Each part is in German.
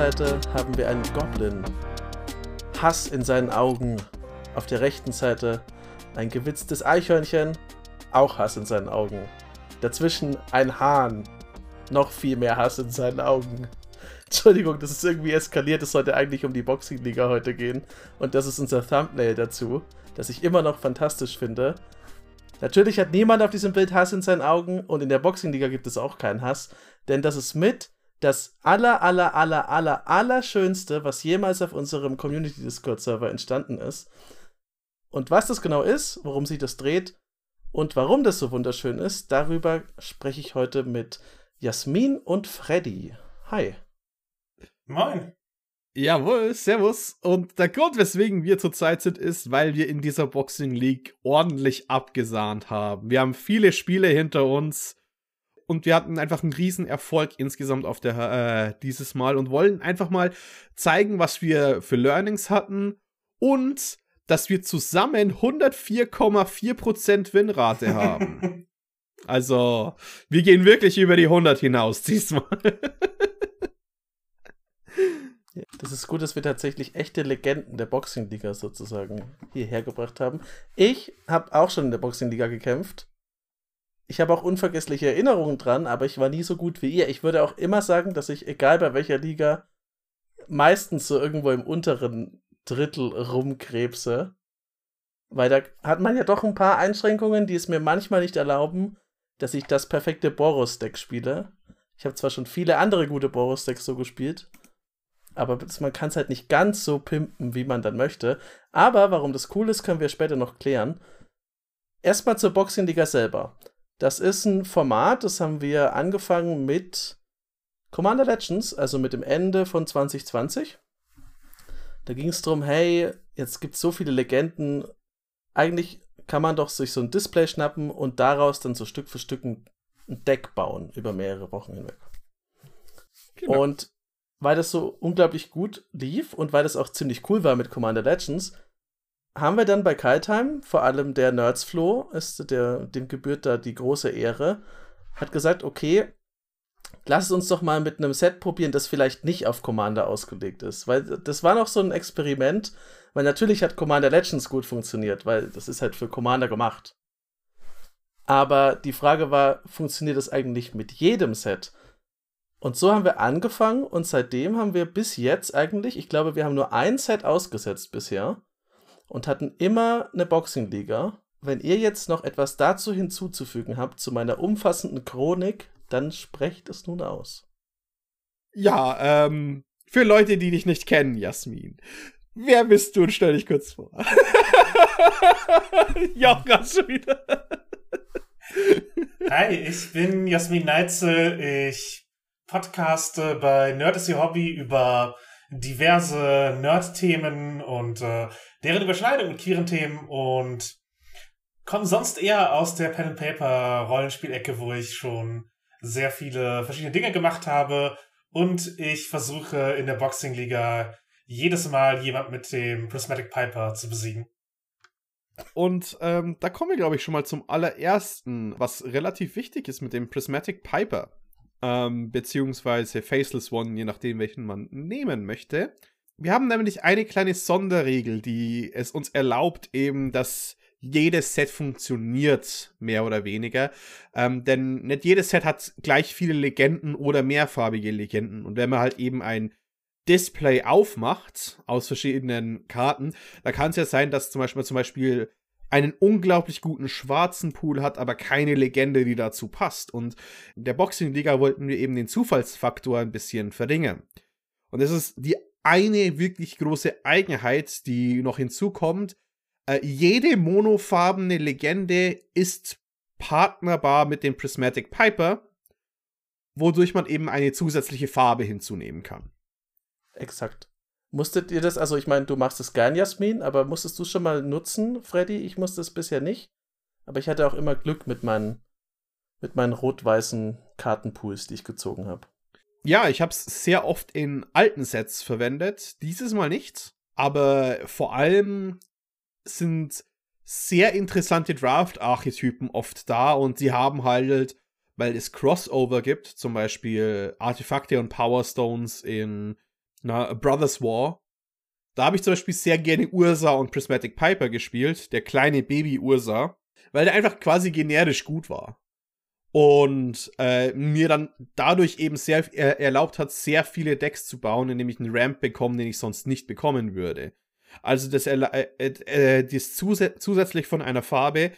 Seite haben wir einen Goblin. Hass in seinen Augen. Auf der rechten Seite ein gewitztes Eichhörnchen. Auch Hass in seinen Augen. Dazwischen ein Hahn. Noch viel mehr Hass in seinen Augen. Entschuldigung, das ist irgendwie eskaliert. Es sollte eigentlich um die Boxing-Liga heute gehen. Und das ist unser Thumbnail dazu, das ich immer noch fantastisch finde. Natürlich hat niemand auf diesem Bild Hass in seinen Augen und in der Boxing-Liga gibt es auch keinen Hass, denn das ist mit das aller, aller, aller, aller, aller Schönste, was jemals auf unserem Community-Discord-Server entstanden ist. Und was das genau ist, worum sich das dreht und warum das so wunderschön ist, darüber spreche ich heute mit Jasmin und Freddy. Hi. Moin. Jawohl, servus. Und der Grund, weswegen wir zurzeit sind, ist, weil wir in dieser Boxing League ordentlich abgesahnt haben. Wir haben viele Spiele hinter uns und wir hatten einfach einen riesen Erfolg insgesamt auf der äh, dieses Mal und wollen einfach mal zeigen, was wir für Learnings hatten und dass wir zusammen 104,4% Winrate haben. also, wir gehen wirklich über die 100 hinaus diesmal. Das ist gut, dass wir tatsächlich echte Legenden der Boxing-Liga sozusagen hierher gebracht haben. Ich habe auch schon in der Boxing-Liga gekämpft. Ich habe auch unvergessliche Erinnerungen dran, aber ich war nie so gut wie ihr. Ich würde auch immer sagen, dass ich, egal bei welcher Liga, meistens so irgendwo im unteren Drittel rumkrebse. Weil da hat man ja doch ein paar Einschränkungen, die es mir manchmal nicht erlauben, dass ich das perfekte Boros-Deck spiele. Ich habe zwar schon viele andere gute Boros-Decks so gespielt, aber man kann es halt nicht ganz so pimpen, wie man dann möchte. Aber warum das cool ist, können wir später noch klären. Erstmal zur Boxing-Liga selber. Das ist ein Format, das haben wir angefangen mit Commander Legends, also mit dem Ende von 2020. Da ging es darum, hey, jetzt gibt es so viele Legenden. Eigentlich kann man doch sich so ein Display schnappen und daraus dann so Stück für Stück ein Deck bauen über mehrere Wochen hinweg. Genau. Und weil das so unglaublich gut lief und weil das auch ziemlich cool war mit Commander Legends, haben wir dann bei Kaltheim, vor allem der Nerdsflow, ist der, dem gebührt da die große Ehre, hat gesagt, okay, lass es uns doch mal mit einem Set probieren, das vielleicht nicht auf Commander ausgelegt ist. Weil das war noch so ein Experiment, weil natürlich hat Commander Legends gut funktioniert, weil das ist halt für Commander gemacht. Aber die Frage war, funktioniert das eigentlich mit jedem Set? Und so haben wir angefangen und seitdem haben wir bis jetzt eigentlich, ich glaube, wir haben nur ein Set ausgesetzt bisher und hatten immer eine Boxing-Liga. Wenn ihr jetzt noch etwas dazu hinzuzufügen habt, zu meiner umfassenden Chronik, dann sprecht es nun aus. Ja, ähm, für Leute, die dich nicht kennen, Jasmin. Wer bist du und stell dich kurz vor. Jochen schon wieder. Hi, ich bin Jasmin Neitzel. Ich podcaste bei Nerd is Your Hobby über diverse Nerd-Themen und äh, deren Überschneidung mit queeren Themen und komme sonst eher aus der Pen and Paper Rollenspielecke, wo ich schon sehr viele verschiedene Dinge gemacht habe und ich versuche in der Boxing Liga jedes Mal jemand mit dem Prismatic Piper zu besiegen. Und ähm, da kommen wir, glaube ich, schon mal zum allerersten, was relativ wichtig ist mit dem Prismatic Piper ähm, beziehungsweise Faceless One, je nachdem, welchen man nehmen möchte. Wir haben nämlich eine kleine Sonderregel, die es uns erlaubt, eben, dass jedes Set funktioniert, mehr oder weniger. Ähm, denn nicht jedes Set hat gleich viele Legenden oder mehrfarbige Legenden. Und wenn man halt eben ein Display aufmacht aus verschiedenen Karten, da kann es ja sein, dass zum Beispiel, zum Beispiel einen unglaublich guten schwarzen Pool hat, aber keine Legende, die dazu passt. Und in der Boxing-Liga wollten wir eben den Zufallsfaktor ein bisschen verringern. Und das ist die eine wirklich große Eigenheit, die noch hinzukommt. Äh, jede monofarbene Legende ist partnerbar mit dem Prismatic Piper, wodurch man eben eine zusätzliche Farbe hinzunehmen kann. Exakt. Musstet ihr das, also ich meine, du machst es gern, Jasmin, aber musstest du schon mal nutzen, Freddy? Ich musste es bisher nicht. Aber ich hatte auch immer Glück mit meinen, mit meinen rot-weißen Kartenpools, die ich gezogen habe. Ja, ich habe es sehr oft in alten Sets verwendet. Dieses Mal nicht. Aber vor allem sind sehr interessante Draft-Archetypen oft da und sie haben halt, weil es Crossover gibt, zum Beispiel Artefakte und Power Stones in na, Brothers War. Da habe ich zum Beispiel sehr gerne Ursa und Prismatic Piper gespielt, der kleine Baby Ursa, weil der einfach quasi generisch gut war. Und äh, mir dann dadurch eben sehr äh, erlaubt hat, sehr viele Decks zu bauen, indem ich einen Ramp bekomme, den ich sonst nicht bekommen würde. Also das, äh, äh, das zus zusätzlich von einer Farbe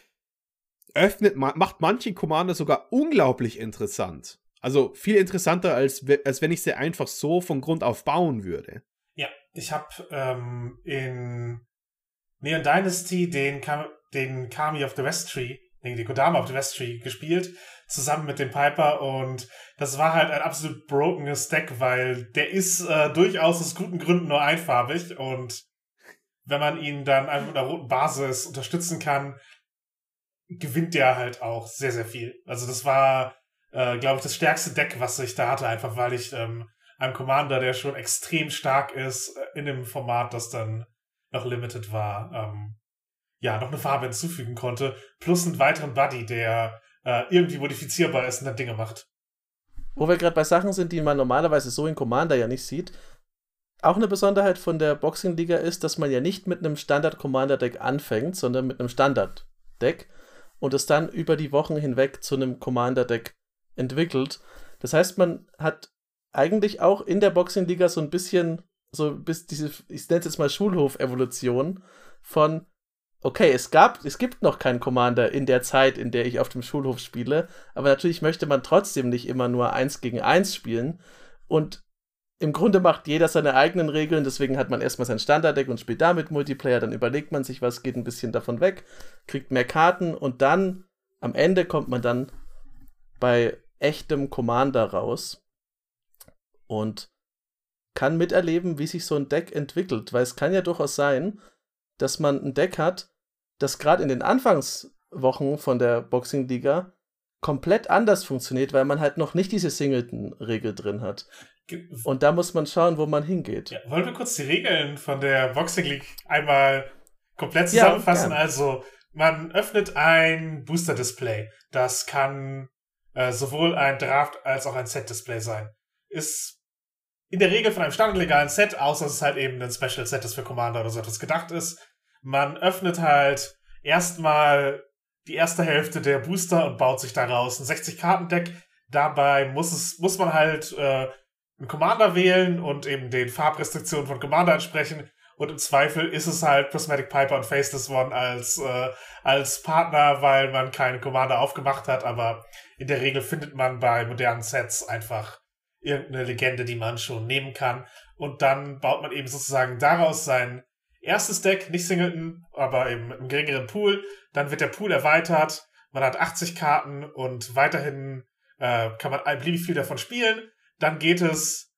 öffnet, macht manche Commander sogar unglaublich interessant. Also viel interessanter, als, als wenn ich sie einfach so von Grund auf bauen würde. Ja, ich habe ähm, in Neon Dynasty den, Kam den Kami of the West Tree, den Kodama of the West Tree gespielt, zusammen mit dem Piper und das war halt ein absolut brokenes Deck, weil der ist äh, durchaus aus guten Gründen nur einfarbig und wenn man ihn dann einfach mit einer roten Basis unterstützen kann, gewinnt der halt auch sehr, sehr viel. Also das war, äh, glaube ich, das stärkste Deck, was ich da hatte, einfach weil ich ähm, einem Commander, der schon extrem stark ist, äh, in dem Format, das dann noch limited war, ähm, ja, noch eine Farbe hinzufügen konnte, plus einen weiteren Buddy, der äh, irgendwie modifizierbar ist und dann Dinge macht. Wo wir gerade bei Sachen sind, die man normalerweise so in Commander ja nicht sieht. Auch eine Besonderheit von der Boxing-Liga ist, dass man ja nicht mit einem Standard-Commander-Deck anfängt, sondern mit einem Standard-Deck und es dann über die Wochen hinweg zu einem Commander-Deck entwickelt. Das heißt, man hat eigentlich auch in der Boxing-Liga so ein bisschen, so bis diese, ich nenne es jetzt mal Schulhof-Evolution von, okay, es gab, es gibt noch keinen Commander in der Zeit, in der ich auf dem Schulhof spiele, aber natürlich möchte man trotzdem nicht immer nur eins gegen eins spielen. Und im Grunde macht jeder seine eigenen Regeln, deswegen hat man erstmal sein Standarddeck und spielt damit Multiplayer, dann überlegt man sich was, geht ein bisschen davon weg, kriegt mehr Karten und dann am Ende kommt man dann bei echtem Commander raus und kann miterleben, wie sich so ein Deck entwickelt, weil es kann ja durchaus sein, dass man ein Deck hat, das gerade in den Anfangswochen von der Boxing Liga komplett anders funktioniert, weil man halt noch nicht diese Singleton-Regel drin hat. Und da muss man schauen, wo man hingeht. Ja, wollen wir kurz die Regeln von der Boxing League einmal komplett zusammenfassen? Ja, also, man öffnet ein Booster-Display. Das kann äh, sowohl ein Draft als auch ein Set-Display sein. Ist in der Regel von einem standardlegalen Set, außer es ist halt eben ein Special-Set, das für Commander oder so etwas gedacht ist. Man öffnet halt erstmal die erste Hälfte der Booster und baut sich daraus ein 60-Karten-Deck. Dabei muss es, muss man halt äh, einen Commander wählen und eben den Farbrestriktionen von Commander entsprechen. Und im Zweifel ist es halt Prismatic Piper und Faceless One als, äh, als Partner, weil man keinen Commander aufgemacht hat. Aber in der Regel findet man bei modernen Sets einfach irgendeine Legende, die man schon nehmen kann. Und dann baut man eben sozusagen daraus sein erstes Deck, nicht Singleton, aber mit einem geringeren Pool. Dann wird der Pool erweitert. Man hat 80 Karten und weiterhin äh, kann man beliebig viel davon spielen. Dann geht es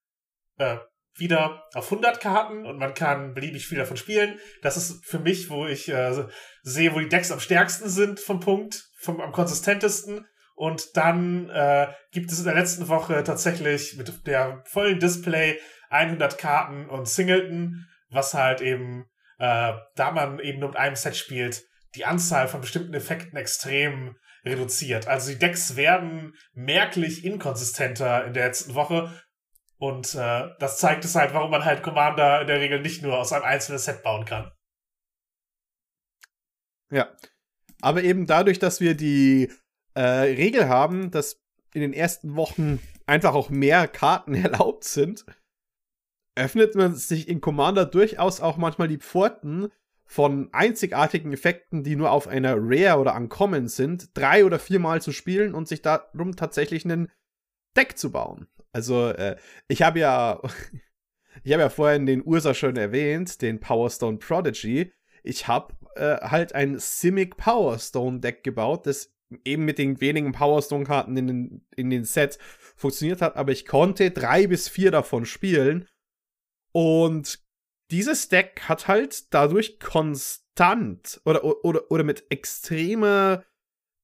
äh, wieder auf 100 Karten und man kann beliebig viel davon spielen. Das ist für mich, wo ich äh, sehe, wo die Decks am stärksten sind vom Punkt, vom, am konsistentesten. Und dann äh, gibt es in der letzten Woche tatsächlich mit der vollen Display 100 Karten und Singleton, was halt eben, äh, da man eben nur mit einem Set spielt, die Anzahl von bestimmten Effekten extrem reduziert. Also die Decks werden merklich inkonsistenter in der letzten Woche. Und äh, das zeigt es halt, warum man halt Commander in der Regel nicht nur aus einem einzelnen Set bauen kann. Ja. Aber eben dadurch, dass wir die äh, Regel haben, dass in den ersten Wochen einfach auch mehr Karten erlaubt sind, öffnet man sich in Commander durchaus auch manchmal die Pforten von einzigartigen Effekten, die nur auf einer Rare oder Uncommon sind, drei oder viermal zu spielen und sich darum tatsächlich einen Deck zu bauen. Also, äh, ich habe ja, ich habe ja vorhin den Ursa schon erwähnt, den Powerstone Prodigy. Ich habe äh, halt ein Simic Powerstone Deck gebaut, das eben mit den wenigen Powerstone-Karten in den, in den Sets funktioniert hat, aber ich konnte drei bis vier davon spielen und dieses Deck hat halt dadurch konstant oder, oder, oder mit extremer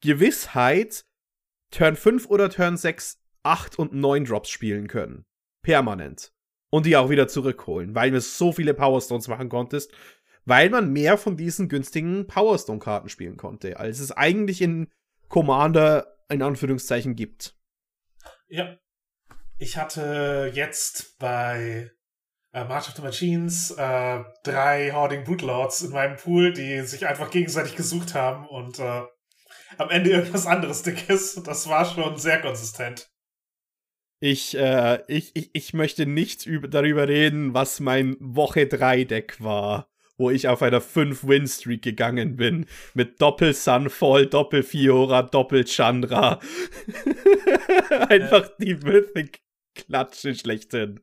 Gewissheit Turn 5 oder Turn 6, 8 und 9 Drops spielen können. Permanent. Und die auch wieder zurückholen, weil du so viele Powerstones machen konntest, weil man mehr von diesen günstigen Powerstone-Karten spielen konnte, als es eigentlich in Commander in Anführungszeichen gibt. Ja. Ich hatte jetzt bei äh, March of the Machines, äh, drei Hoarding Bootlords in meinem Pool, die sich einfach gegenseitig gesucht haben und äh, am Ende irgendwas anderes Dickes. Das war schon sehr konsistent. Ich, äh, ich, ich, ich möchte nicht über, darüber reden, was mein Woche 3 Deck war, wo ich auf einer 5-Win-Streak gegangen bin. Mit Doppel Sunfall, Doppel Fiora, Doppel Chandra. Einfach die Mythic-Klatsche schlechthin.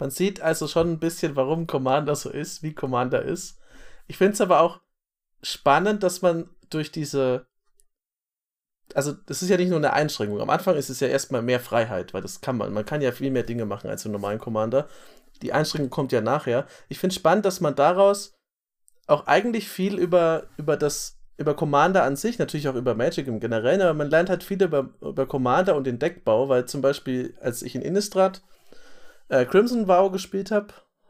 Man sieht also schon ein bisschen, warum Commander so ist, wie Commander ist. Ich finde es aber auch spannend, dass man durch diese also das ist ja nicht nur eine Einschränkung. Am Anfang ist es ja erstmal mehr Freiheit, weil das kann man. Man kann ja viel mehr Dinge machen als im normalen Commander. Die Einschränkung kommt ja nachher. Ich finde spannend, dass man daraus auch eigentlich viel über, über das, über Commander an sich, natürlich auch über Magic im Generellen, aber man lernt halt viel über, über Commander und den Deckbau, weil zum Beispiel, als ich in Innistrad äh, Crimson Vow gespielt habe,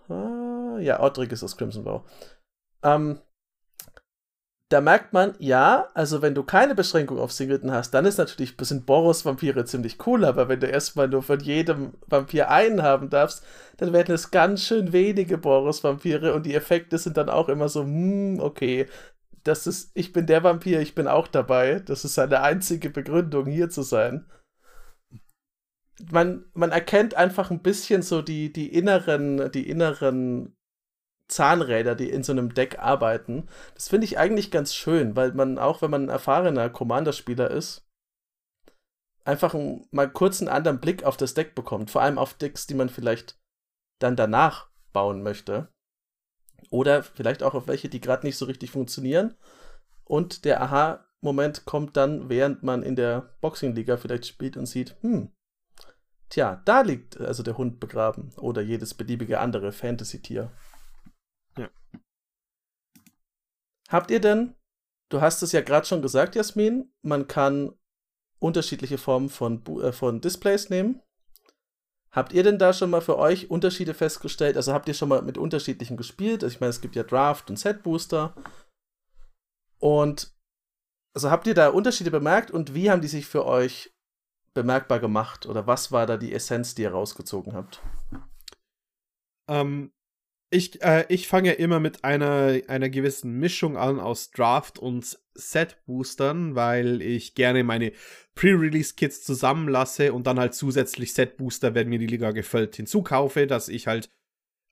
ah, ja, Odric ist das Crimson Vow, ähm, da merkt man, ja, also wenn du keine Beschränkung auf Singleton hast, dann ist natürlich, sind Boros-Vampire ziemlich cool, aber wenn du erstmal nur von jedem Vampir einen haben darfst, dann werden es ganz schön wenige Boros-Vampire und die Effekte sind dann auch immer so, hm, okay, das ist, ich bin der Vampir, ich bin auch dabei. Das ist seine einzige Begründung, hier zu sein. Man, man erkennt einfach ein bisschen so die, die inneren, die inneren Zahnräder, die in so einem Deck arbeiten. Das finde ich eigentlich ganz schön, weil man auch, wenn man ein erfahrener Commander-Spieler ist, einfach einen, mal kurz einen anderen Blick auf das Deck bekommt. Vor allem auf Decks, die man vielleicht dann danach bauen möchte. Oder vielleicht auch auf welche, die gerade nicht so richtig funktionieren. Und der Aha-Moment kommt dann, während man in der Boxing-Liga vielleicht spielt und sieht, hm, tja, da liegt also der Hund begraben. Oder jedes beliebige andere Fantasy-Tier. Habt ihr denn, du hast es ja gerade schon gesagt, Jasmin, man kann unterschiedliche Formen von, äh, von Displays nehmen. Habt ihr denn da schon mal für euch Unterschiede festgestellt? Also habt ihr schon mal mit unterschiedlichen gespielt? Also ich meine, es gibt ja Draft und Set Booster. Und also habt ihr da Unterschiede bemerkt und wie haben die sich für euch bemerkbar gemacht? Oder was war da die Essenz, die ihr rausgezogen habt? Ähm, ich, äh, ich fange immer mit einer, einer gewissen Mischung an aus Draft und Set-Boostern, weil ich gerne meine Pre-Release-Kits zusammenlasse und dann halt zusätzlich Set-Booster, wenn mir die Liga gefällt, hinzukaufe, dass ich halt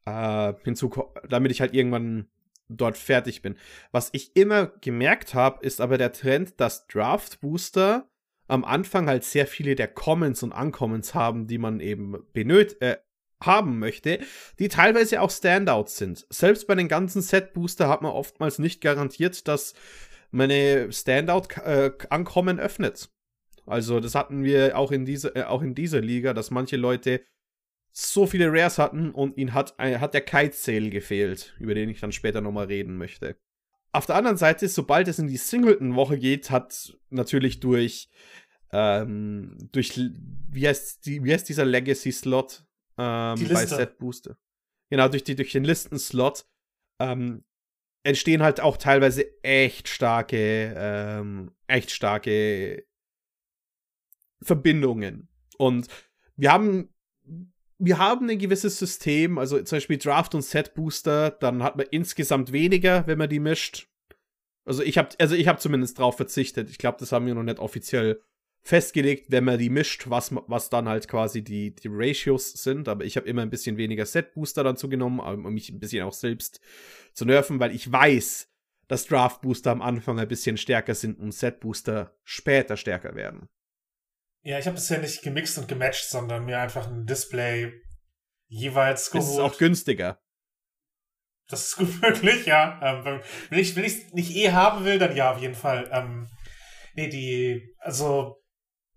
äh, hinzu, damit ich halt irgendwann dort fertig bin. Was ich immer gemerkt habe, ist aber der Trend, dass Draft-Booster am Anfang halt sehr viele der Comments und Uncomments haben, die man eben benötigt, äh, haben möchte, die teilweise auch Standouts sind. Selbst bei den ganzen Set-Booster hat man oftmals nicht garantiert, dass meine Standout-Ankommen äh, öffnet. Also das hatten wir auch in, diese, äh, auch in dieser Liga, dass manche Leute so viele Rares hatten und ihnen hat, äh, hat der Kite-Sale gefehlt, über den ich dann später nochmal reden möchte. Auf der anderen Seite, sobald es in die Singleton-Woche geht, hat natürlich durch, ähm, durch, wie heißt, die, wie heißt dieser Legacy-Slot? ähm, bei Set Booster. Genau, durch, die, durch den Listenslot ähm, entstehen halt auch teilweise echt starke, ähm, echt starke Verbindungen. Und wir haben, wir haben ein gewisses System, also zum Beispiel Draft und Set Booster, dann hat man insgesamt weniger, wenn man die mischt. Also ich habe, also ich habe zumindest drauf verzichtet. Ich glaube, das haben wir noch nicht offiziell festgelegt, wenn man die mischt, was, was dann halt quasi die, die Ratios sind. Aber ich habe immer ein bisschen weniger Set-Booster dazu genommen, um mich ein bisschen auch selbst zu nerven, weil ich weiß, dass Draft-Booster am Anfang ein bisschen stärker sind und Set-Booster später stärker werden. Ja, ich habe bisher nicht gemixt und gematcht, sondern mir einfach ein Display jeweils geholt. Das ist auch günstiger. Das ist gut möglich, ja. Ähm, wenn ich es nicht eh haben will, dann ja, auf jeden Fall. Ähm, nee, die, also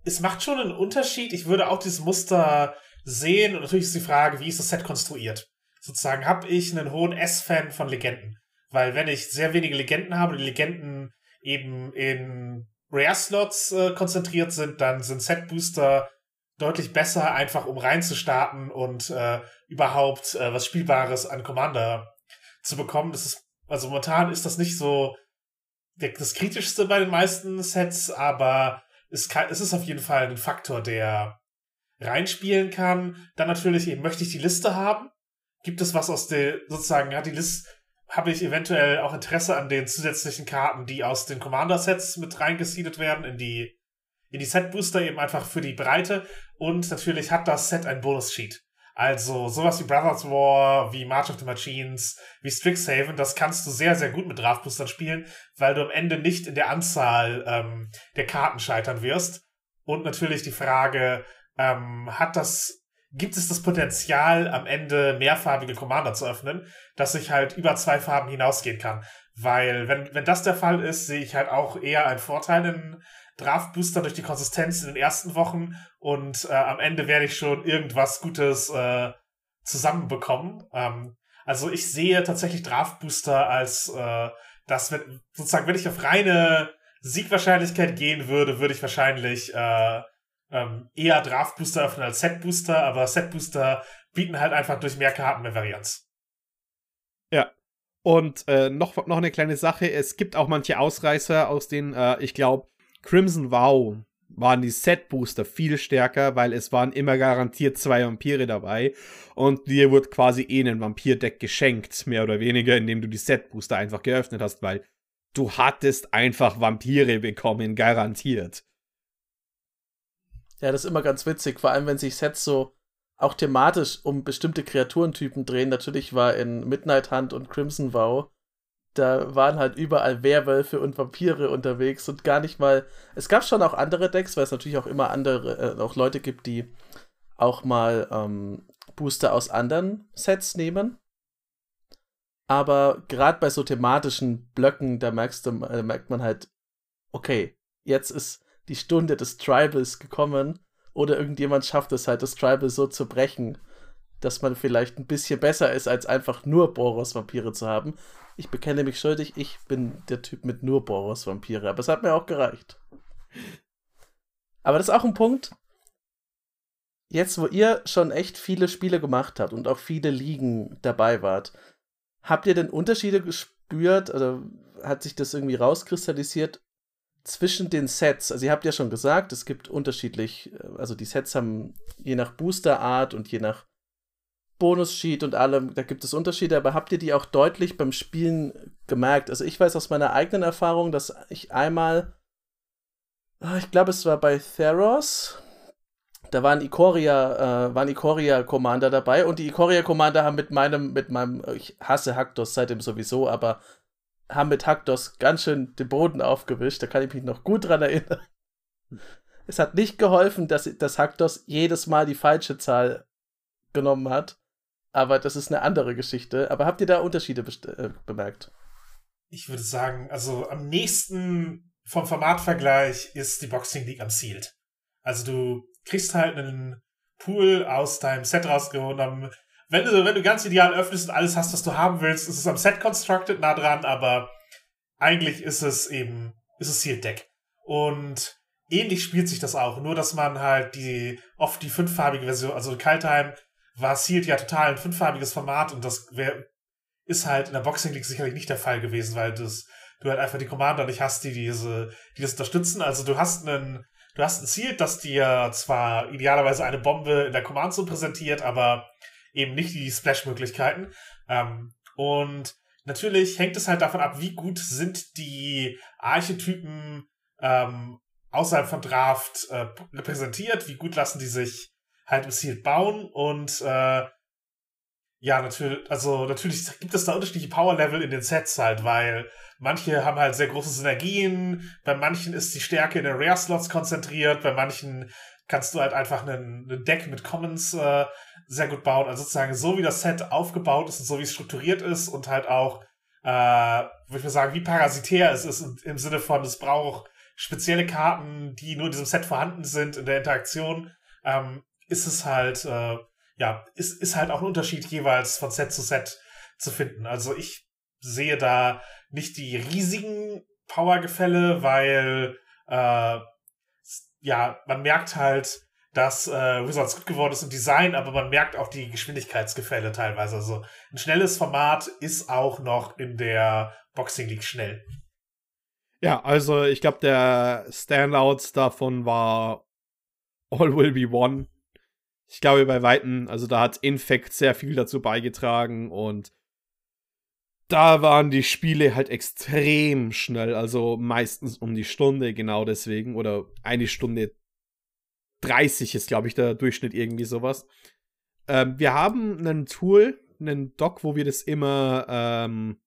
es macht schon einen Unterschied. Ich würde auch dieses Muster sehen und natürlich ist die Frage, wie ist das Set konstruiert? Sozusagen, habe ich einen hohen S-Fan von Legenden? Weil wenn ich sehr wenige Legenden habe und die Legenden eben in Rare-Slots äh, konzentriert sind, dann sind Set-Booster deutlich besser, einfach um reinzustarten und äh, überhaupt äh, was Spielbares an Commander zu bekommen. Das ist, also momentan ist das nicht so das Kritischste bei den meisten Sets, aber es, kann, es ist auf jeden Fall ein Faktor, der reinspielen kann. Dann natürlich eben möchte ich die Liste haben. gibt es was aus der, sozusagen, hat die List, habe ich eventuell auch Interesse an den zusätzlichen Karten, die aus den Commander-Sets mit reingesiedelt werden in die, in die Set-Booster eben einfach für die Breite. Und natürlich hat das Set ein Bonus-Sheet. Also sowas wie Brothers War, wie March of the Machines, wie Strixhaven, das kannst du sehr, sehr gut mit Draftboostern spielen, weil du am Ende nicht in der Anzahl ähm, der Karten scheitern wirst. Und natürlich die Frage, ähm, hat das, gibt es das Potenzial, am Ende mehrfarbige Commander zu öffnen, dass ich halt über zwei Farben hinausgehen kann? Weil, wenn, wenn das der Fall ist, sehe ich halt auch eher einen Vorteil in Draftbooster durch die Konsistenz in den ersten Wochen und äh, am Ende werde ich schon irgendwas Gutes äh, zusammenbekommen. Ähm, also ich sehe tatsächlich Draftbooster als äh, das, wenn, sozusagen, wenn ich auf reine Siegwahrscheinlichkeit gehen würde, würde ich wahrscheinlich äh, ähm, eher Draftbooster öffnen als Setbooster, aber Setbooster bieten halt einfach durch mehr Karten mehr Varianz. Ja. Und äh, noch, noch eine kleine Sache, es gibt auch manche Ausreißer, aus denen, äh, ich glaube, Crimson Vow waren die Set-Booster viel stärker, weil es waren immer garantiert zwei Vampire dabei und dir wurde quasi eh ein Vampir-Deck geschenkt, mehr oder weniger, indem du die Set-Booster einfach geöffnet hast, weil du hattest einfach Vampire bekommen, garantiert. Ja, das ist immer ganz witzig, vor allem wenn sich Sets so auch thematisch um bestimmte Kreaturentypen drehen. Natürlich war in Midnight Hunt und Crimson Vow, da waren halt überall Werwölfe und Vampire unterwegs und gar nicht mal. Es gab schon auch andere Decks, weil es natürlich auch immer andere, äh, auch Leute gibt, die auch mal ähm, Booster aus anderen Sets nehmen. Aber gerade bei so thematischen Blöcken, da merkst du, äh, merkt man halt, okay, jetzt ist die Stunde des Tribals gekommen oder irgendjemand schafft es halt, das Tribal so zu brechen, dass man vielleicht ein bisschen besser ist, als einfach nur Boros-Vampire zu haben. Ich bekenne mich schuldig, ich bin der Typ mit nur Boros-Vampire, aber es hat mir auch gereicht. Aber das ist auch ein Punkt. Jetzt, wo ihr schon echt viele Spiele gemacht habt und auch viele Ligen dabei wart, habt ihr denn Unterschiede gespürt oder hat sich das irgendwie rauskristallisiert, zwischen den Sets, also ihr habt ja schon gesagt, es gibt unterschiedlich, äh, also die Sets haben je nach Boosterart und je nach Bonus-Sheet und allem, da gibt es Unterschiede, aber habt ihr die auch deutlich beim Spielen gemerkt? Also ich weiß aus meiner eigenen Erfahrung, dass ich einmal, ah, ich glaube es war bei Theros, da waren Ikoria, äh, waren Ikoria Commander dabei und die Ikoria Commander haben mit meinem, mit meinem, ich hasse Haktos seitdem sowieso, aber haben mit Haktos ganz schön den Boden aufgewischt. Da kann ich mich noch gut dran erinnern. Es hat nicht geholfen, dass, dass Haktos jedes Mal die falsche Zahl genommen hat. Aber das ist eine andere Geschichte. Aber habt ihr da Unterschiede äh, bemerkt? Ich würde sagen, also am nächsten vom Formatvergleich ist die Boxing League am Sealed. Also du kriegst halt einen Pool aus deinem Set rausgeholt, wenn du, wenn du ganz ideal öffnest und alles hast, was du haben willst, ist es am Set Constructed nah dran, aber eigentlich ist es eben, ist es Sealed Deck. Und ähnlich spielt sich das auch, nur dass man halt die, oft die fünffarbige Version, also Kaltheim war Sealed ja total ein fünffarbiges Format und das wär, ist halt in der Boxing League sicherlich nicht der Fall gewesen, weil das, du halt einfach die Commander nicht hast, die diese, die das unterstützen. Also du hast einen, du hast ein Ziel, das dir zwar idealerweise eine Bombe in der Command Zone präsentiert, aber eben nicht die Splash-Möglichkeiten. Ähm, und natürlich hängt es halt davon ab, wie gut sind die Archetypen ähm, außerhalb von Draft äh, repräsentiert, wie gut lassen die sich halt im Ziel bauen und äh, ja, natürlich, also natürlich gibt es da unterschiedliche Power-Level in den Sets halt, weil manche haben halt sehr große Synergien, bei manchen ist die Stärke in den Rare-Slots konzentriert, bei manchen kannst du halt einfach einen, einen Deck mit Commons äh, sehr gut bauen. Also sozusagen so wie das Set aufgebaut ist und so wie es strukturiert ist und halt auch, äh, würde ich mal sagen, wie parasitär es ist im Sinne von, es braucht spezielle Karten, die nur in diesem Set vorhanden sind in der Interaktion, ähm, ist es halt, äh, ja, ist, ist halt auch ein Unterschied jeweils von Set zu Set zu finden. Also ich sehe da nicht die riesigen Powergefälle, weil äh, ja, man merkt halt, dass äh, Wizards gut geworden ist im Design, aber man merkt auch die Geschwindigkeitsgefälle teilweise. Also ein schnelles Format ist auch noch in der Boxing League schnell. Ja, also ich glaube, der Standouts davon war All Will Be One. Ich glaube, bei Weitem, also da hat Infect sehr viel dazu beigetragen und da waren die Spiele halt extrem schnell, also meistens um die Stunde, genau deswegen, oder eine Stunde 30 ist, glaube ich, der Durchschnitt irgendwie sowas. Ähm, wir haben ein Tool, einen Doc, wo wir das immer ähm,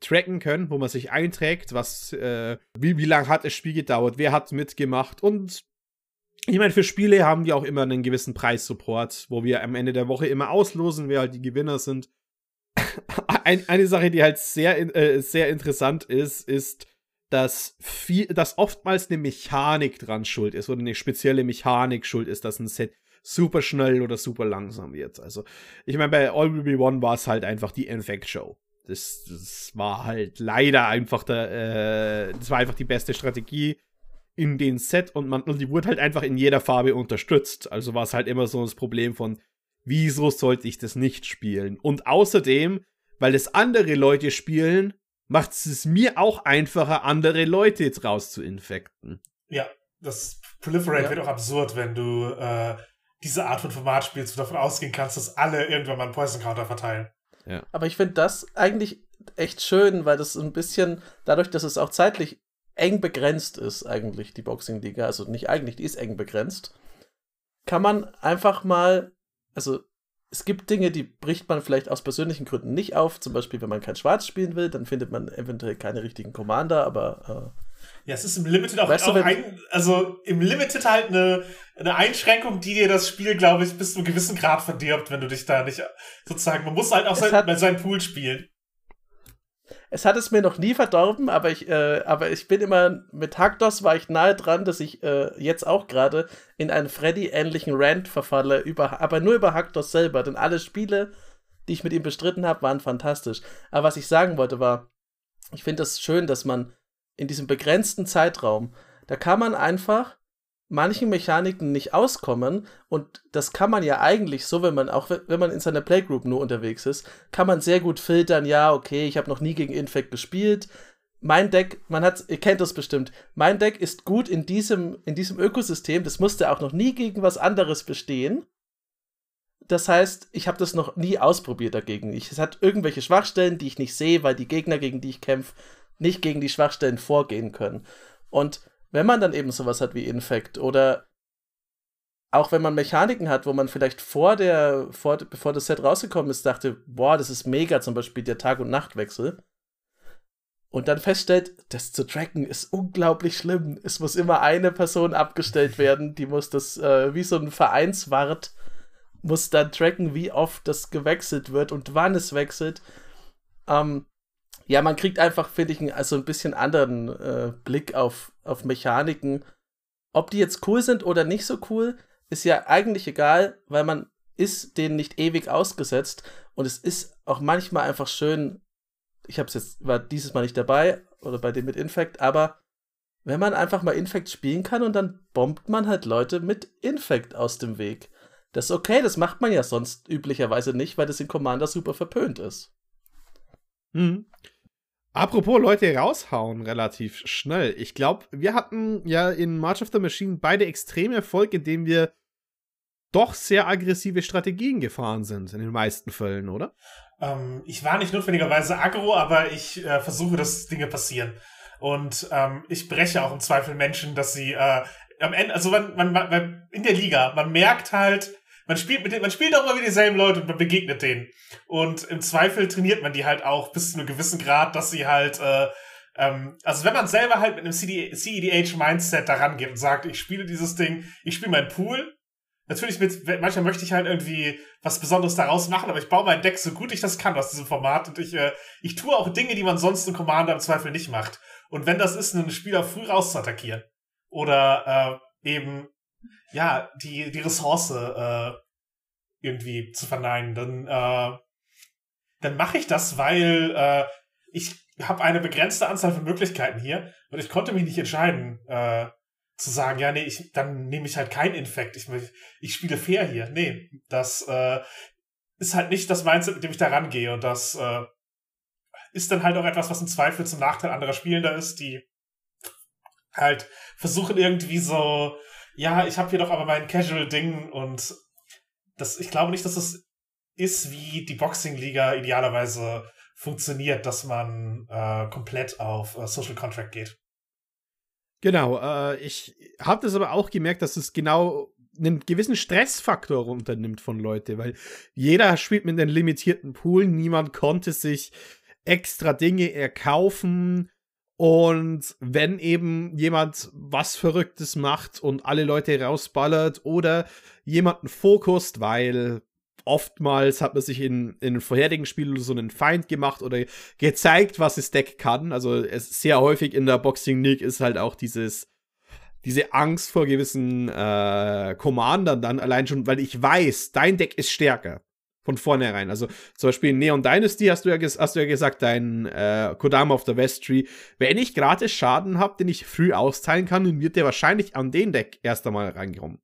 tracken können, wo man sich einträgt, was, äh, wie, wie lange hat das Spiel gedauert, wer hat mitgemacht und ich meine, für Spiele haben die auch immer einen gewissen Preissupport, wo wir am Ende der Woche immer auslosen, wer halt die Gewinner sind. Ein, eine Sache, die halt sehr, äh, sehr interessant ist, ist, dass, viel, dass oftmals eine Mechanik dran schuld ist oder eine spezielle Mechanik schuld ist, dass ein Set super schnell oder super langsam wird. Also, ich meine, bei All Will Be One war es halt einfach die Infect-Show. Das, das war halt leider einfach der, äh, das war einfach die beste Strategie in den Set und man, und die wurde halt einfach in jeder Farbe unterstützt. Also war es halt immer so das Problem von, wieso sollte ich das nicht spielen? Und außerdem, weil es andere Leute spielen, macht es mir auch einfacher, andere Leute draus zu infekten. Ja, das Proliferate ja. wird auch absurd, wenn du äh, diese Art von Format spielst, wo du davon ausgehen kannst, dass alle irgendwann mal einen Poison Counter verteilen. Ja. Aber ich finde das eigentlich echt schön, weil das ein bisschen, dadurch, dass es auch zeitlich eng begrenzt ist, eigentlich, die Boxing-Liga, also nicht eigentlich, die ist eng begrenzt, kann man einfach mal, also es gibt Dinge, die bricht man vielleicht aus persönlichen Gründen nicht auf. Zum Beispiel, wenn man kein Schwarz spielen will, dann findet man eventuell keine richtigen Commander, aber. Äh, ja, es ist im Limited auch, weißt auch ein, also im Limited halt eine, eine Einschränkung, die dir das Spiel, glaube ich, bis zu einem gewissen Grad verdirbt, wenn du dich da nicht sozusagen, man muss halt auch sein, hat, seinen Pool spielen. Es hat es mir noch nie verdorben, aber ich, äh, aber ich bin immer mit Haktos war ich nahe dran, dass ich äh, jetzt auch gerade in einen Freddy-ähnlichen Rant verfalle, über, aber nur über Haktos selber, denn alle Spiele, die ich mit ihm bestritten habe, waren fantastisch. Aber was ich sagen wollte war, ich finde es das schön, dass man in diesem begrenzten Zeitraum, da kann man einfach manchen Mechaniken nicht auskommen und das kann man ja eigentlich so, wenn man auch wenn man in seiner Playgroup nur unterwegs ist, kann man sehr gut filtern, ja, okay, ich habe noch nie gegen Infect gespielt. Mein Deck, man hat, ihr kennt das bestimmt. Mein Deck ist gut in diesem in diesem Ökosystem, das musste auch noch nie gegen was anderes bestehen. Das heißt, ich habe das noch nie ausprobiert dagegen. Ich, es hat irgendwelche Schwachstellen, die ich nicht sehe, weil die Gegner, gegen die ich kämpfe, nicht gegen die Schwachstellen vorgehen können. Und wenn man dann eben sowas hat wie Infect oder auch wenn man Mechaniken hat, wo man vielleicht vor der, vor, bevor das Set rausgekommen ist, dachte, boah, das ist mega, zum Beispiel der Tag- und Nachtwechsel. Und dann feststellt, das zu tracken ist unglaublich schlimm. Es muss immer eine Person abgestellt werden, die muss das, äh, wie so ein Vereinswart, muss dann tracken, wie oft das gewechselt wird und wann es wechselt. Ähm, ja, man kriegt einfach, finde ich, also ein bisschen anderen äh, Blick auf, auf Mechaniken. Ob die jetzt cool sind oder nicht so cool, ist ja eigentlich egal, weil man ist denen nicht ewig ausgesetzt und es ist auch manchmal einfach schön, ich habe es jetzt, war dieses Mal nicht dabei oder bei dem mit Infect, aber wenn man einfach mal Infect spielen kann und dann bombt man halt Leute mit Infect aus dem Weg. Das ist okay, das macht man ja sonst üblicherweise nicht, weil das in Commander super verpönt ist. Mhm. Apropos Leute raushauen relativ schnell. Ich glaube, wir hatten ja in March of the Machine beide extreme Erfolg, indem wir doch sehr aggressive Strategien gefahren sind, in den meisten Fällen, oder? Ähm, ich war nicht notwendigerweise aggro, aber ich äh, versuche, dass Dinge passieren. Und ähm, ich breche auch im Zweifel Menschen, dass sie äh, am Ende, also man, man, man, in der Liga, man merkt halt, man spielt mit denen, man spielt auch immer wieder dieselben Leute und man begegnet denen. Und im Zweifel trainiert man die halt auch bis zu einem gewissen Grad, dass sie halt, äh, ähm, also wenn man selber halt mit einem CEDH-Mindset daran geht und sagt, ich spiele dieses Ding, ich spiele meinen Pool, Natürlich mit, manchmal möchte ich halt irgendwie was Besonderes daraus machen, aber ich baue mein Deck so gut ich das kann aus diesem Format und ich, äh, ich tue auch Dinge, die man sonst in Commander im Zweifel nicht macht. Und wenn das ist, einen Spieler früh rauszuattackieren oder äh, eben ja, die, die Ressource äh, irgendwie zu verneinen, dann, äh, dann mache ich das, weil äh, ich habe eine begrenzte Anzahl von Möglichkeiten hier und ich konnte mich nicht entscheiden, äh, zu sagen, ja, nee, ich, dann nehme ich halt kein Infekt. Ich, ich spiele fair hier. Nee, das äh, ist halt nicht das Mindset, mit dem ich da rangehe. Und das äh, ist dann halt auch etwas, was im Zweifel zum Nachteil anderer Spielender ist, die halt versuchen irgendwie so ja, ich habe hier doch aber mein Casual-Ding und das, ich glaube nicht, dass es ist, wie die Boxing-Liga idealerweise funktioniert, dass man äh, komplett auf äh, Social Contract geht. Genau, äh, ich habe das aber auch gemerkt, dass es genau einen gewissen Stressfaktor runternimmt von Leute, weil jeder spielt mit einem limitierten Pool, niemand konnte sich extra Dinge erkaufen und wenn eben jemand was Verrücktes macht und alle Leute rausballert oder jemanden fokust, weil oftmals hat man sich in, in vorherigen Spielen so einen Feind gemacht oder gezeigt, was das Deck kann. Also es sehr häufig in der Boxing League ist halt auch dieses diese Angst vor gewissen äh, Commandern dann allein schon, weil ich weiß, dein Deck ist stärker von vornherein. Also zum Beispiel in Neon Dynasty hast du ja, hast du ja gesagt, dein äh, Kodama of the West Tree, wenn ich gratis Schaden habe, den ich früh austeilen kann, dann wird der wahrscheinlich an den Deck erst einmal reinkommen.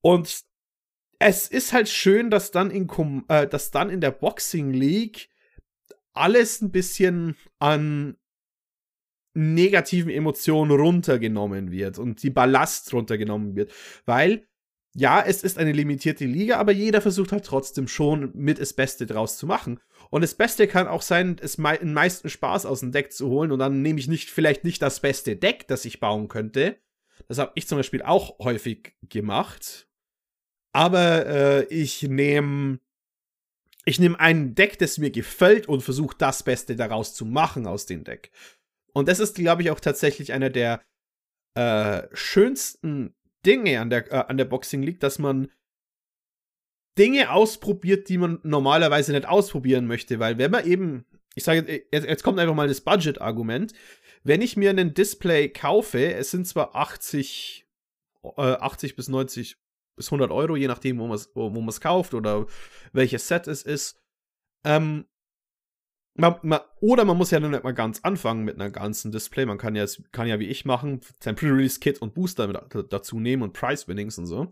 Und es ist halt schön, dass dann in, äh, dass dann in der Boxing League alles ein bisschen an negativen Emotionen runtergenommen wird und die Ballast runtergenommen wird. Weil, ja, es ist eine limitierte Liga, aber jeder versucht halt trotzdem schon mit das Beste draus zu machen. Und das Beste kann auch sein, es me den meisten Spaß aus dem Deck zu holen und dann nehme ich nicht, vielleicht nicht das beste Deck, das ich bauen könnte. Das habe ich zum Beispiel auch häufig gemacht. Aber äh, ich nehme ich nehme ein Deck, das mir gefällt und versuche das Beste daraus zu machen aus dem Deck. Und das ist, glaube ich, auch tatsächlich einer der äh, schönsten Dinge an der, äh, an der Boxing League, dass man Dinge ausprobiert, die man normalerweise nicht ausprobieren möchte, weil wenn man eben, ich sage, jetzt, jetzt kommt einfach mal das Budget-Argument, wenn ich mir einen Display kaufe, es sind zwar 80, äh, 80 bis 90 bis 100 Euro, je nachdem, wo man es wo, wo kauft oder welches Set es ist, ähm, man, man, oder man muss ja nicht mal ganz anfangen mit einer ganzen Display. Man kann ja, kann ja wie ich machen, sein Pre-Release-Kit und Booster mit dazu nehmen und Price-Winnings und so.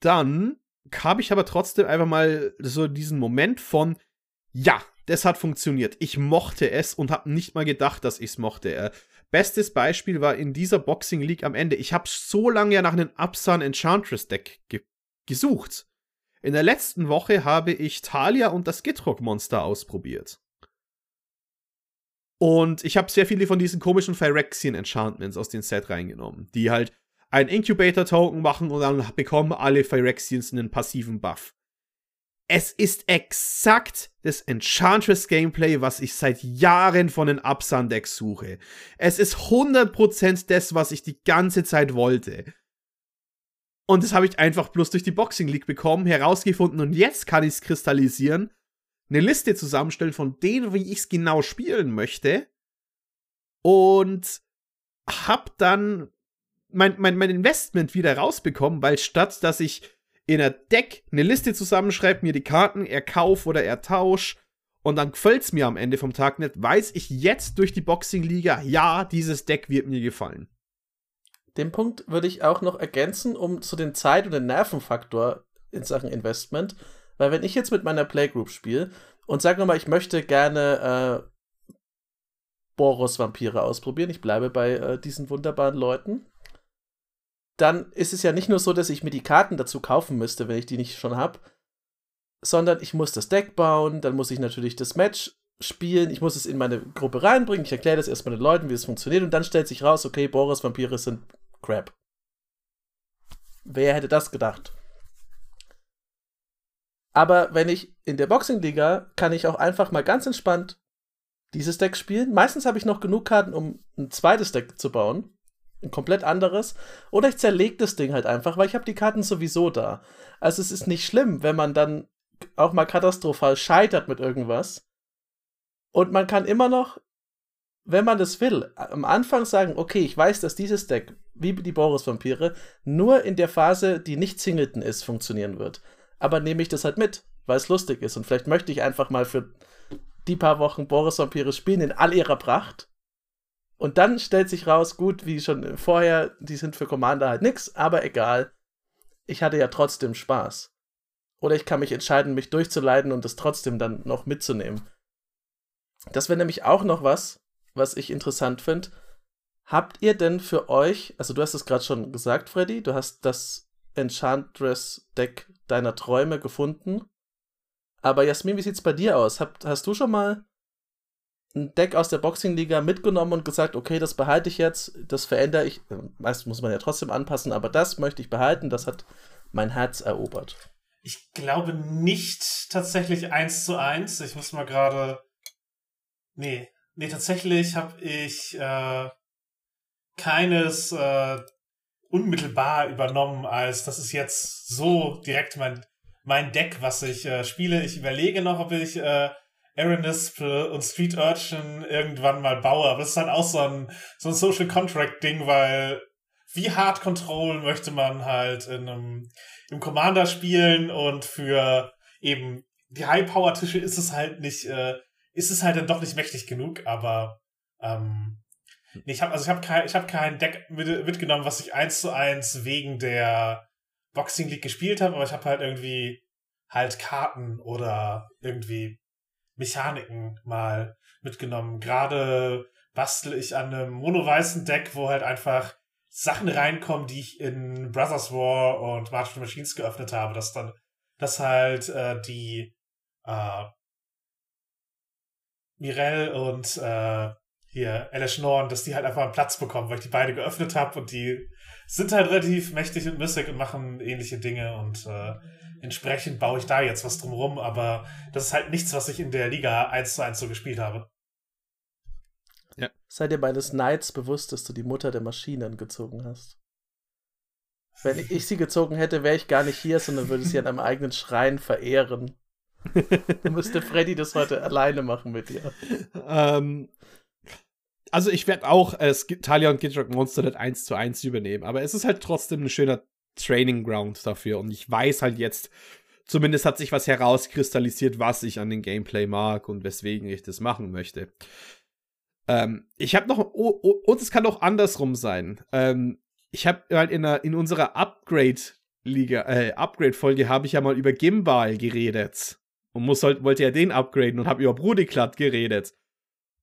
Dann habe ich aber trotzdem einfach mal so diesen Moment von, ja, das hat funktioniert. Ich mochte es und habe nicht mal gedacht, dass ich es mochte. Äh, bestes Beispiel war in dieser Boxing League am Ende. Ich habe so lange ja nach einem Upsun Enchantress Deck ge gesucht. In der letzten Woche habe ich Talia und das Gitrock Monster ausprobiert. Und ich habe sehr viele von diesen komischen Phyrexian Enchantments aus dem Set reingenommen, die halt ein Incubator-Token machen und dann bekommen alle Phyrexians einen passiven Buff. Es ist exakt das Enchantress-Gameplay, was ich seit Jahren von den Upsun-Decks suche. Es ist 100% das, was ich die ganze Zeit wollte. Und das habe ich einfach bloß durch die Boxing League bekommen, herausgefunden und jetzt kann ich es kristallisieren eine Liste zusammenstellen von denen, wie ich es genau spielen möchte. Und hab dann mein, mein, mein Investment wieder rausbekommen, weil statt dass ich in der Deck eine Liste zusammenschreibe, mir die Karten erkauf oder ertausch und dann gefällt's mir am Ende vom Tag nicht, weiß ich jetzt durch die Boxing-Liga, ja, dieses Deck wird mir gefallen. Den Punkt würde ich auch noch ergänzen, um zu den Zeit- und den Nervenfaktor in Sachen Investment weil wenn ich jetzt mit meiner Playgroup spiele und sage mal, ich möchte gerne äh, Boros-Vampire ausprobieren, ich bleibe bei äh, diesen wunderbaren Leuten, dann ist es ja nicht nur so, dass ich mir die Karten dazu kaufen müsste, wenn ich die nicht schon habe, sondern ich muss das Deck bauen, dann muss ich natürlich das Match spielen, ich muss es in meine Gruppe reinbringen, ich erkläre das erstmal den Leuten, wie es funktioniert und dann stellt sich raus, okay, Boros-Vampire sind Crap. Wer hätte das gedacht? Aber wenn ich in der Boxing-Liga kann ich auch einfach mal ganz entspannt dieses Deck spielen. Meistens habe ich noch genug Karten, um ein zweites Deck zu bauen. Ein komplett anderes. Oder ich zerlege das Ding halt einfach, weil ich habe die Karten sowieso da. Also es ist nicht schlimm, wenn man dann auch mal katastrophal scheitert mit irgendwas. Und man kann immer noch, wenn man das will, am Anfang sagen, okay, ich weiß, dass dieses Deck, wie die Boris-Vampire, nur in der Phase, die nicht Singleton ist, funktionieren wird aber nehme ich das halt mit, weil es lustig ist. Und vielleicht möchte ich einfach mal für die paar Wochen Boris Vampire spielen in all ihrer Pracht. Und dann stellt sich raus, gut, wie schon vorher, die sind für Commander halt nix, aber egal. Ich hatte ja trotzdem Spaß. Oder ich kann mich entscheiden, mich durchzuleiten und es trotzdem dann noch mitzunehmen. Das wäre nämlich auch noch was, was ich interessant finde. Habt ihr denn für euch, also du hast es gerade schon gesagt, Freddy, du hast das Enchantress Deck deiner Träume gefunden. Aber Jasmin, wie sieht's bei dir aus? Hab, hast du schon mal ein Deck aus der Boxing-Liga mitgenommen und gesagt, okay, das behalte ich jetzt, das verändere ich. Meist muss man ja trotzdem anpassen, aber das möchte ich behalten, das hat mein Herz erobert. Ich glaube nicht tatsächlich eins zu eins. Ich muss mal gerade. Nee, nee, tatsächlich habe ich äh, keines äh, unmittelbar übernommen, als das ist jetzt so direkt mein, mein Deck, was ich äh, spiele. Ich überlege noch, ob ich äh, Aeronisp und Street Urchin irgendwann mal baue, aber das ist halt auch so ein, so ein Social Contract Ding, weil wie hart Control möchte man halt in einem, im Commander spielen und für eben die High-Power-Tische ist es halt nicht, äh, ist es halt dann doch nicht mächtig genug, aber ähm, nee, ich habe also ich habe kein, ich habe kein Deck mit, mitgenommen, was ich eins zu eins wegen der Boxing League gespielt habe, aber ich habe halt irgendwie halt Karten oder irgendwie Mechaniken mal mitgenommen. Gerade bastel ich an einem mono-weißen Deck, wo halt einfach Sachen reinkommen, die ich in Brothers War und March of Machines geöffnet habe, dass dann, dass halt äh, die äh, Mirel und äh, hier Alice Norn, dass die halt einfach einen Platz bekommen, weil ich die beide geöffnet habe und die sind halt relativ mächtig und müssig und machen ähnliche Dinge und äh, entsprechend baue ich da jetzt was drumrum, aber das ist halt nichts, was ich in der Liga 1 zu 1 so gespielt habe. Ja. Sei dir bei des Knights bewusst, dass du die Mutter der Maschinen gezogen hast. Wenn ich sie gezogen hätte, wäre ich gar nicht hier, sondern würde sie an einem eigenen Schrein verehren. müsste Freddy das heute alleine machen mit dir. Ähm, also ich werde auch äh, Talia und Gidrock Monster nicht 1 zu 1 übernehmen, aber es ist halt trotzdem ein schöner Training Ground dafür und ich weiß halt jetzt, zumindest hat sich was herauskristallisiert, was ich an dem Gameplay mag und weswegen ich das machen möchte. Ähm, ich habe noch, oh, oh, und es kann auch andersrum sein. Ähm, ich habe halt in, in unserer Upgrade-Liga, äh, Upgrade-Folge habe ich ja mal über Gimbal geredet. Und muss halt, wollte ja den upgraden und habe über Brudiklat geredet.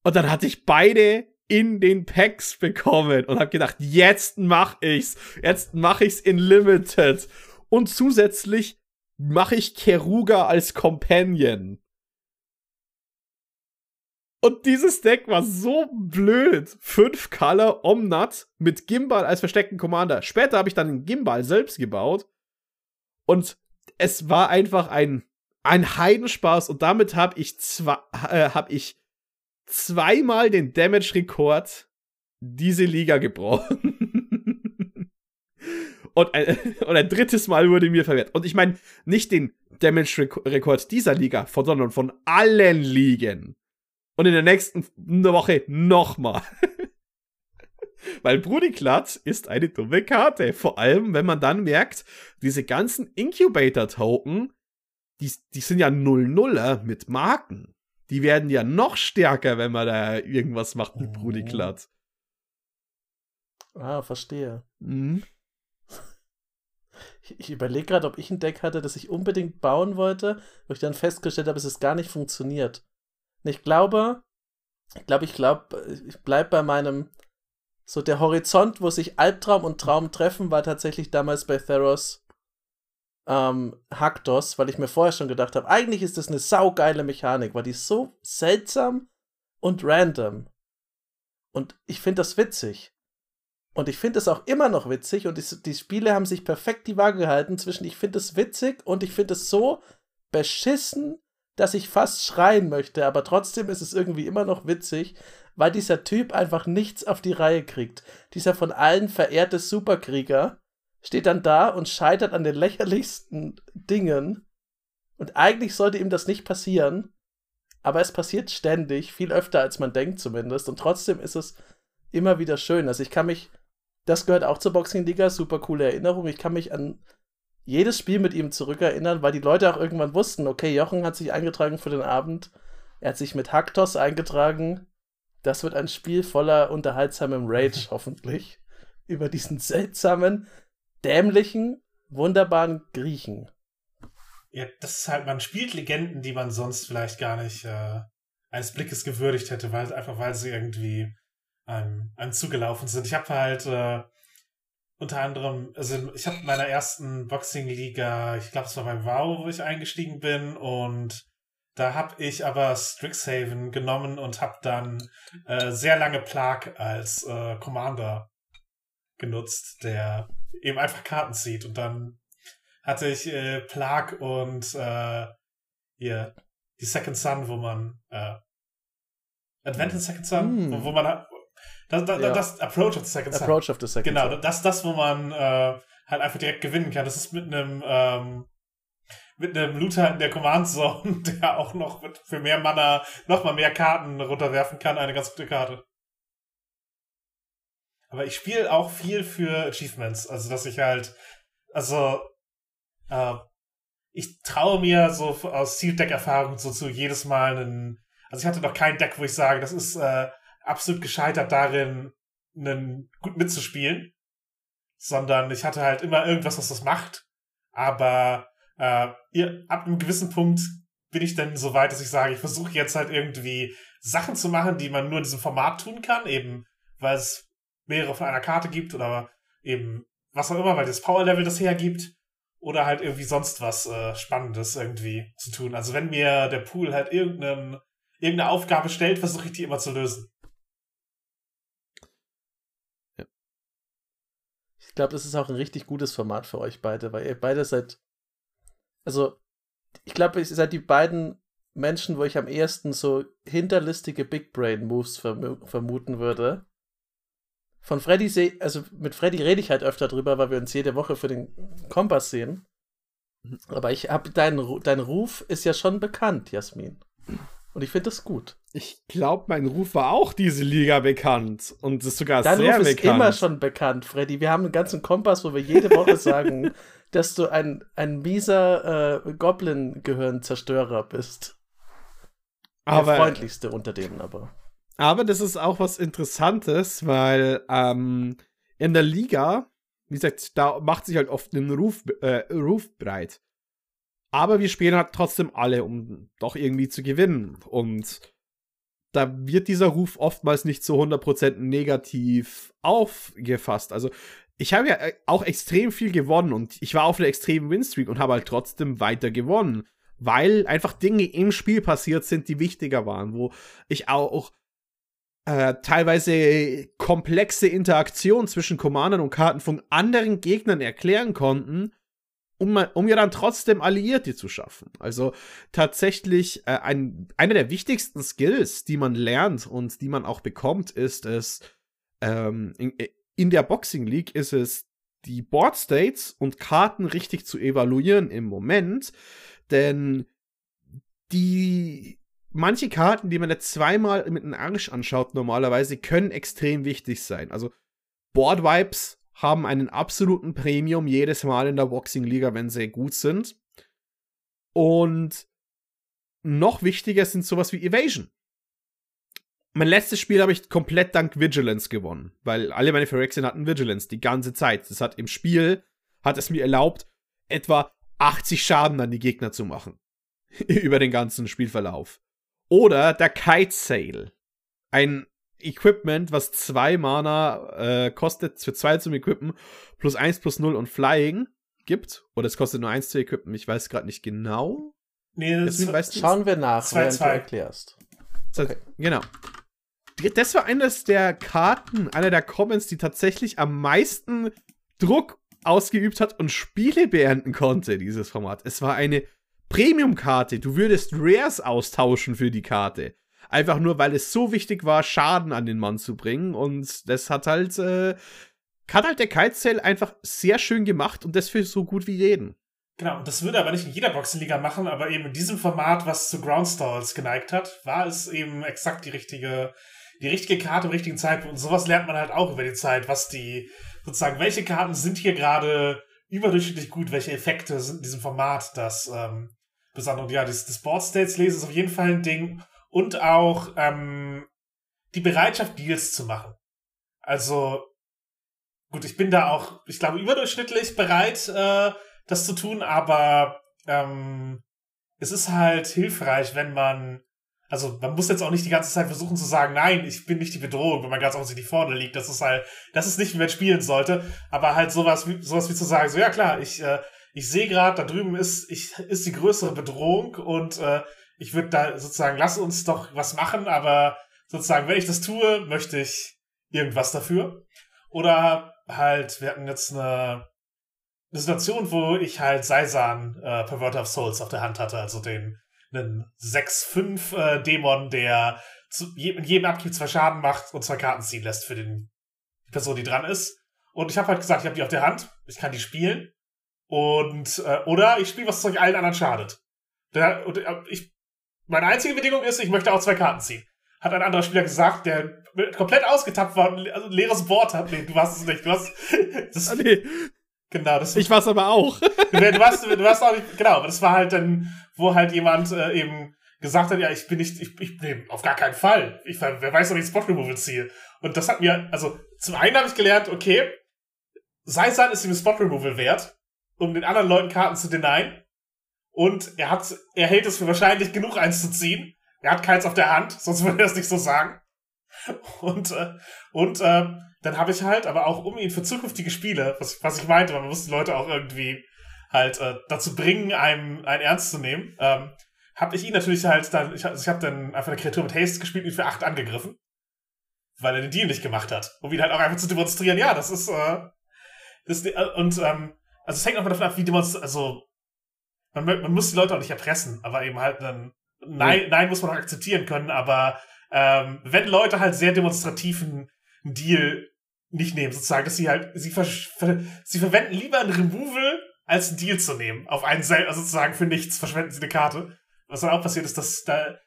Und dann hatte ich beide in den Packs bekommen und habe gedacht, jetzt mach ich's. Jetzt mach ich's in Limited. Und zusätzlich mache ich Keruga als Companion. Und dieses Deck war so blöd. Fünf Color Omnat mit Gimbal als versteckten Commander. Später habe ich dann den Gimbal selbst gebaut. Und es war einfach ein, ein Heidenspaß. Und damit habe ich, zwei, äh, hab ich zweimal den Damage-Rekord diese Liga gebrochen. und, ein, und ein drittes Mal wurde mir verwehrt. Und ich meine, nicht den Damage-Rekord dieser Liga, sondern von allen Ligen. Und in der nächsten Woche nochmal. Weil Brudiklat ist eine dumme Karte. Vor allem, wenn man dann merkt, diese ganzen Incubator-Token, die, die sind ja 0-0er mit Marken. Die werden ja noch stärker, wenn man da irgendwas macht mit Brudiklat. Ah, verstehe. Mhm. Ich, ich überlege gerade, ob ich ein Deck hatte, das ich unbedingt bauen wollte, wo ich dann festgestellt habe, es ist gar nicht funktioniert. Ich glaube, ich glaube, ich glaube, ich bleibe bei meinem, so der Horizont, wo sich Albtraum und Traum treffen, war tatsächlich damals bei Theros ähm, Haktos, weil ich mir vorher schon gedacht habe, eigentlich ist das eine saugeile Mechanik, weil die ist so seltsam und random. Und ich finde das witzig. Und ich finde es auch immer noch witzig und die, die, Spiele haben sich perfekt die Waage gehalten zwischen ich finde es witzig und ich finde es so beschissen dass ich fast schreien möchte, aber trotzdem ist es irgendwie immer noch witzig, weil dieser Typ einfach nichts auf die Reihe kriegt. Dieser von allen verehrte Superkrieger steht dann da und scheitert an den lächerlichsten Dingen. Und eigentlich sollte ihm das nicht passieren, aber es passiert ständig, viel öfter als man denkt zumindest. Und trotzdem ist es immer wieder schön. Also ich kann mich, das gehört auch zur Boxing Liga, super coole Erinnerung. Ich kann mich an jedes Spiel mit ihm zurückerinnern, weil die Leute auch irgendwann wussten, okay, Jochen hat sich eingetragen für den Abend, er hat sich mit Haktos eingetragen. Das wird ein Spiel voller unterhaltsamem Rage, hoffentlich. Über diesen seltsamen, dämlichen, wunderbaren Griechen. Ja, das ist halt, man spielt Legenden, die man sonst vielleicht gar nicht äh, eines Blickes gewürdigt hätte, weil einfach weil sie irgendwie einem, einem zugelaufen sind. Ich habe halt äh, unter anderem, also ich habe in meiner ersten Boxing-Liga, ich glaube, es war bei WoW, wo ich eingestiegen bin und da habe ich aber Strixhaven genommen und habe dann äh, sehr lange Plag als äh, Commander genutzt, der eben einfach Karten zieht. Und dann hatte ich äh, Plag und äh, hier die Second Sun, wo man äh, Advent Second Sun, mm. wo, wo, man das, das, ja. das Approach of the Second Sun. Approach of the Second genau, Sun. Genau, das das, wo man äh, halt einfach direkt gewinnen kann. Das ist mit einem ähm, mit einem Looter in der Command Zone, der auch noch für mehr Mana noch mal mehr Karten runterwerfen kann, eine ganz gute Karte. Aber ich spiele auch viel für Achievements, also dass ich halt, also äh, ich traue mir so aus Sealed Deck Erfahrung so zu jedes Mal einen, also ich hatte noch kein Deck, wo ich sage, das ist äh, absolut gescheitert darin, einen gut mitzuspielen, sondern ich hatte halt immer irgendwas, was das macht, aber äh, ab einem gewissen Punkt bin ich dann so weit, dass ich sage, ich versuche jetzt halt irgendwie Sachen zu machen, die man nur in diesem Format tun kann, eben weil es mehrere von einer Karte gibt oder eben was auch immer, weil das Power-Level das hergibt oder halt irgendwie sonst was äh, Spannendes irgendwie zu tun. Also wenn mir der Pool halt irgendeinen, irgendeine Aufgabe stellt, versuche ich die immer zu lösen. Ja. Ich glaube, das ist auch ein richtig gutes Format für euch beide, weil ihr beide seid also ich glaube, ihr seid die beiden Menschen, wo ich am ehesten so hinterlistige Big Brain Moves verm vermuten würde. Von Freddy sehe, also mit Freddy rede ich halt öfter drüber, weil wir uns jede Woche für den Kompass sehen. Aber ich habe dein, dein Ruf ist ja schon bekannt, Jasmin. Und ich finde das gut. Ich glaube, mein Ruf war auch diese Liga bekannt. Und ist sogar Dein sehr Ruf bekannt. ist immer schon bekannt, Freddy. Wir haben einen ganzen Kompass, wo wir jede Woche sagen, dass du ein, ein mieser äh, Goblin-Gehirnzerstörer bist. Aber, Der freundlichste unter denen aber. Aber das ist auch was Interessantes, weil ähm, in der Liga, wie gesagt, da macht sich halt oft ein Ruf, äh, Ruf breit. Aber wir spielen halt trotzdem alle, um doch irgendwie zu gewinnen. Und da wird dieser Ruf oftmals nicht zu 100% negativ aufgefasst. Also ich habe ja äh, auch extrem viel gewonnen und ich war auf einer extremen Winstreak und habe halt trotzdem weiter gewonnen, weil einfach Dinge im Spiel passiert sind, die wichtiger waren, wo ich auch äh, teilweise komplexe Interaktionen zwischen Commandern und Karten von anderen Gegnern erklären konnten, um, um ja dann trotzdem Alliierte zu schaffen. Also tatsächlich äh, ein, einer der wichtigsten Skills, die man lernt und die man auch bekommt, ist es, ähm, in, äh, in der Boxing League ist es, die Board States und Karten richtig zu evaluieren im Moment, denn die manche Karten, die man jetzt zweimal mit einem Arsch anschaut, normalerweise können extrem wichtig sein. Also Board Vibes haben einen absoluten Premium jedes Mal in der Boxing Liga, wenn sie gut sind. Und noch wichtiger sind sowas wie Evasion mein letztes Spiel habe ich komplett dank Vigilance gewonnen, weil alle meine Phyrexien hatten Vigilance die ganze Zeit. Das hat im Spiel, hat es mir erlaubt, etwa 80 Schaden an die Gegner zu machen. Über den ganzen Spielverlauf. Oder der Kite Sail. Ein Equipment, was zwei Mana äh, kostet, für zwei zum Equippen, plus eins plus null und Flying gibt. Oder es kostet nur eins zu equippen, ich weiß gerade nicht genau. Nee, das Deswegen, schauen wir nach, zwei, während zwei. du erklärst. Okay. Genau das war eines der Karten, einer der Comments, die tatsächlich am meisten Druck ausgeübt hat und Spiele beenden konnte, dieses Format. Es war eine Premium-Karte. Du würdest Rares austauschen für die Karte. Einfach nur, weil es so wichtig war, Schaden an den Mann zu bringen. Und das hat halt, äh, hat halt der Kitesale einfach sehr schön gemacht und das für so gut wie jeden. Genau, das würde aber nicht in jeder Boxenliga machen, aber eben in diesem Format, was zu Groundstalls geneigt hat, war es eben exakt die richtige die richtige Karte im richtigen Zeitpunkt. Und sowas lernt man halt auch über die Zeit, was die, sozusagen, welche Karten sind hier gerade überdurchschnittlich gut, welche Effekte sind in diesem Format das ähm, Besondere. Und ja, das, das Board States Lesen ist auf jeden Fall ein Ding. Und auch ähm, die Bereitschaft, Deals zu machen. Also, gut, ich bin da auch, ich glaube, überdurchschnittlich bereit, äh, das zu tun, aber ähm, es ist halt hilfreich, wenn man also man muss jetzt auch nicht die ganze Zeit versuchen zu sagen, nein, ich bin nicht die Bedrohung, wenn man ganz offensichtlich vorne liegt. Das ist halt, das ist nicht, wie man spielen sollte. Aber halt sowas wie, sowas wie zu sagen, so ja klar, ich, äh, ich sehe gerade, da drüben ist, ich, ist die größere Bedrohung und äh, ich würde da sozusagen, lass uns doch was machen, aber sozusagen, wenn ich das tue, möchte ich irgendwas dafür. Oder halt, wir hatten jetzt eine, eine Situation, wo ich halt Saisan, äh, Perverter of Souls auf der Hand hatte, also den einen 6-5 äh, Dämon, der zu, je, in jedem Abgib zwei Schaden macht und zwei Karten ziehen lässt für den, die Person, die dran ist. Und ich habe halt gesagt, ich habe die auf der Hand, ich kann die spielen. Und äh, oder ich spiele, was euch allen anderen schadet. Der, und, äh, ich, meine einzige Bedingung ist, ich möchte auch zwei Karten ziehen. Hat ein anderer Spieler gesagt, der komplett ausgetappt war und also ein leeres Board hat. Nee, du warst es nicht. Du hast. Das, Ah, nee, Genau, das ich war's aber auch. du, warst, du warst auch nicht, genau, aber das war halt dann, wo halt jemand äh, eben gesagt hat, ja, ich bin nicht, ich, ich nee, auf gar keinen Fall. Ich, wer weiß, ob ich Spot Removal ziehe. Und das hat mir, also zum einen habe ich gelernt, okay, Saisan ist ihm Spot Removal wert, um den anderen Leuten Karten zu denyen. Und er hat, er hält es für wahrscheinlich genug, eins zu ziehen. Er hat keins auf der Hand, sonst würde er es nicht so sagen. Und, äh, und äh, dann habe ich halt, aber auch um ihn für zukünftige Spiele, was, was ich meinte, weil man muss die Leute auch irgendwie halt äh, dazu bringen, einem einen ernst zu nehmen, ähm, habe ich ihn natürlich halt dann, ich, also ich habe dann einfach eine Kreatur mit Haste gespielt und ihn für acht angegriffen, weil er den Deal nicht gemacht hat, um ihn halt auch einfach zu demonstrieren, ja, das ist, äh, das, äh, und ähm, also es hängt auch mal davon ab, wie demonstriert, also man, man muss die Leute auch nicht erpressen, aber eben halt dann, nein, nein muss man auch akzeptieren können, aber ähm, wenn Leute halt sehr demonstrativen Deal nicht nehmen, sozusagen, dass sie halt, sie, ver sie verwenden lieber ein Removal, als einen Deal zu nehmen. Auf einen selber, also sozusagen für nichts verschwenden sie eine Karte. Was dann auch passiert ist, dass da,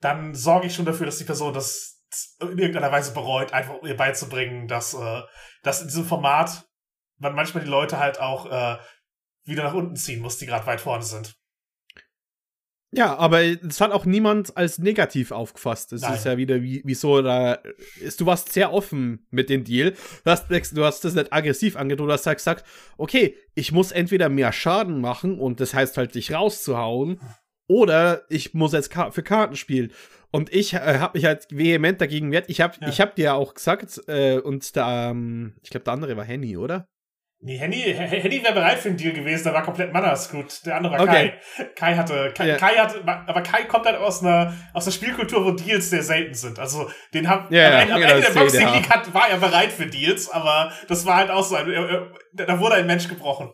dann sorge ich schon dafür, dass die Person das in irgendeiner Weise bereut, einfach ihr beizubringen, dass, äh, dass in diesem Format man manchmal die Leute halt auch äh, wieder nach unten ziehen muss, die gerade weit vorne sind. Ja, aber es hat auch niemand als negativ aufgefasst. Es ist ja wieder wie, wie so, da ist, du warst sehr offen mit dem Deal. Du hast, du hast das nicht aggressiv angedroht, du hast halt gesagt, okay, ich muss entweder mehr Schaden machen und das heißt halt dich rauszuhauen, oder ich muss jetzt für Karten spielen. Und ich äh, habe mich halt vehement dagegen wehrt. Ich habe Ja. ich hab dir ja auch gesagt, äh, und der, ähm, ich glaube, der andere war Henny, oder? Nee, Henny, Henny wäre bereit für einen Deal gewesen, der war komplett Mana-Scoot. Der andere war Okay. Kai. Kai hatte, Kai, Ja. Kai hatte, aber Kai kommt halt aus einer, aus einer Spielkultur, wo Deals sehr selten sind. Also, den haben, Ja, am ja, Ende, am ja, Ende der Boxing ich, League hat, war er bereit für Deals, aber das war halt auch so ein, da wurde ein Mensch gebrochen.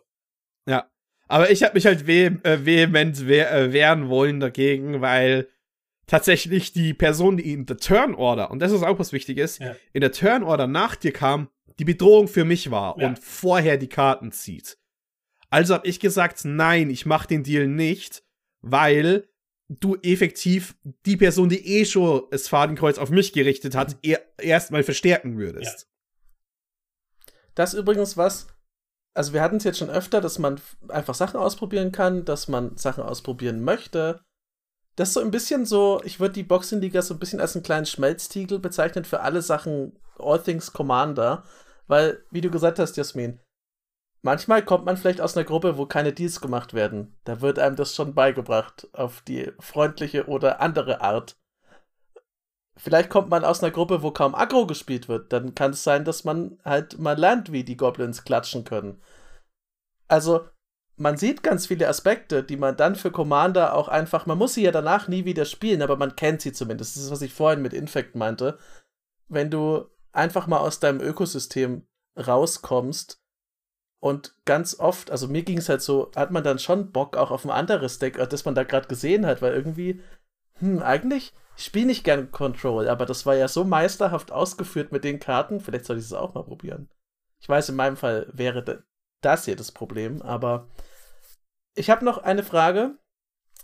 Aber ich habe mich halt veh äh, vehement wehr äh, wehren wollen dagegen, weil tatsächlich die Person, die in der Turn Order, und das ist auch was Wichtiges, Ja. in der Turn Order nach dir kam, die Bedrohung für mich war Ja. und vorher die Karten zieht. Also habe ich gesagt, nein, ich mache den Deal nicht, weil du effektiv die Person, die eh schon das Fadenkreuz auf mich gerichtet hat, er erstmal verstärken würdest. Das ist übrigens was, also wir hatten es jetzt schon öfter, dass man einfach Sachen ausprobieren kann, dass man Sachen ausprobieren möchte. Das ist so ein bisschen so, ich würde die Boxing-Liga so ein bisschen als einen kleinen Schmelztiegel bezeichnen für alle Sachen All Things Commander, weil, wie du gesagt hast, Jasmin, manchmal kommt man vielleicht aus einer Gruppe, wo keine Deals gemacht werden. Da wird einem das schon beigebracht, auf die freundliche oder andere Art. Vielleicht kommt man aus einer Gruppe, wo kaum Aggro gespielt wird. Dann kann es sein, dass man halt mal lernt, wie die Goblins klatschen können. Also, man sieht ganz viele Aspekte, die man dann für Commander auch einfach, man muss sie ja danach nie wieder spielen, aber man kennt sie zumindest. Das ist, was ich vorhin mit Infect meinte. Wenn du einfach mal aus deinem Ökosystem rauskommst und ganz oft, also mir ging es halt so, hat man dann schon Bock auch auf ein anderes Deck, als das man da gerade gesehen hat, weil irgendwie, hm, eigentlich, ich spiele nicht gern Control, aber das war ja so meisterhaft ausgeführt mit den Karten, vielleicht soll ich es auch mal probieren. Ich weiß, in meinem Fall wäre da- das hier das Problem, aber ich habe noch eine Frage,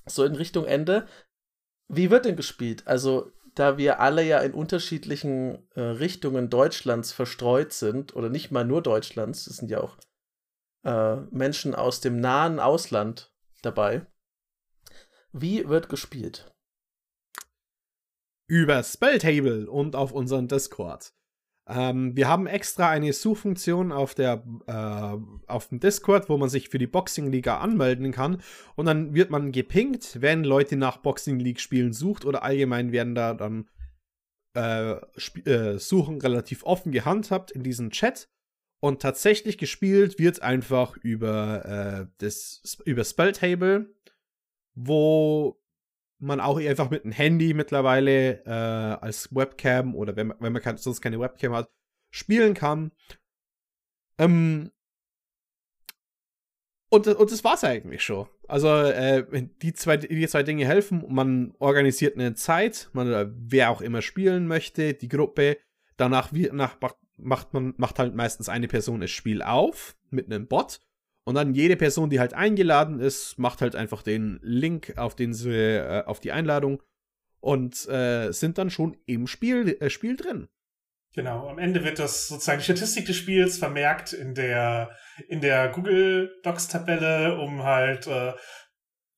so in Richtung Ende. Wie wird denn gespielt? Also, da wir alle ja in unterschiedlichen äh, Richtungen Deutschlands verstreut sind, oder nicht mal nur Deutschlands, es sind ja auch äh, Menschen aus dem nahen Ausland dabei. Wie wird gespielt? über Spelltable und auf unserem Discord. Ähm, wir haben extra eine Suchfunktion auf, der, äh, auf dem Discord, wo man sich für die Boxing Liga anmelden kann. Und dann wird man gepinkt, wenn Leute nach Boxing League Spielen sucht oder allgemein werden da dann äh, äh, Suchen relativ offen gehandhabt in diesem Chat. Und tatsächlich gespielt wird einfach über äh, das über Spelltable, wo man auch einfach mit einem Handy mittlerweile äh, als Webcam oder wenn, wenn man kann, sonst keine Webcam hat, spielen kann. Ähm, und, und das war's eigentlich schon. Also äh, die, zwei, die zwei Dinge helfen. Man organisiert eine Zeit, man, wer auch immer spielen möchte, die Gruppe. Danach wie, nach, macht man macht halt meistens eine Person das Spiel auf mit einem Bot und dann jede Person, die halt eingeladen ist, macht halt einfach den Link auf den sie, äh, auf die Einladung und äh, sind dann schon im Spiel, äh, Spiel drin. Genau, am Ende wird das sozusagen die Statistik des Spiels vermerkt in der in der Google Docs Tabelle, um halt äh,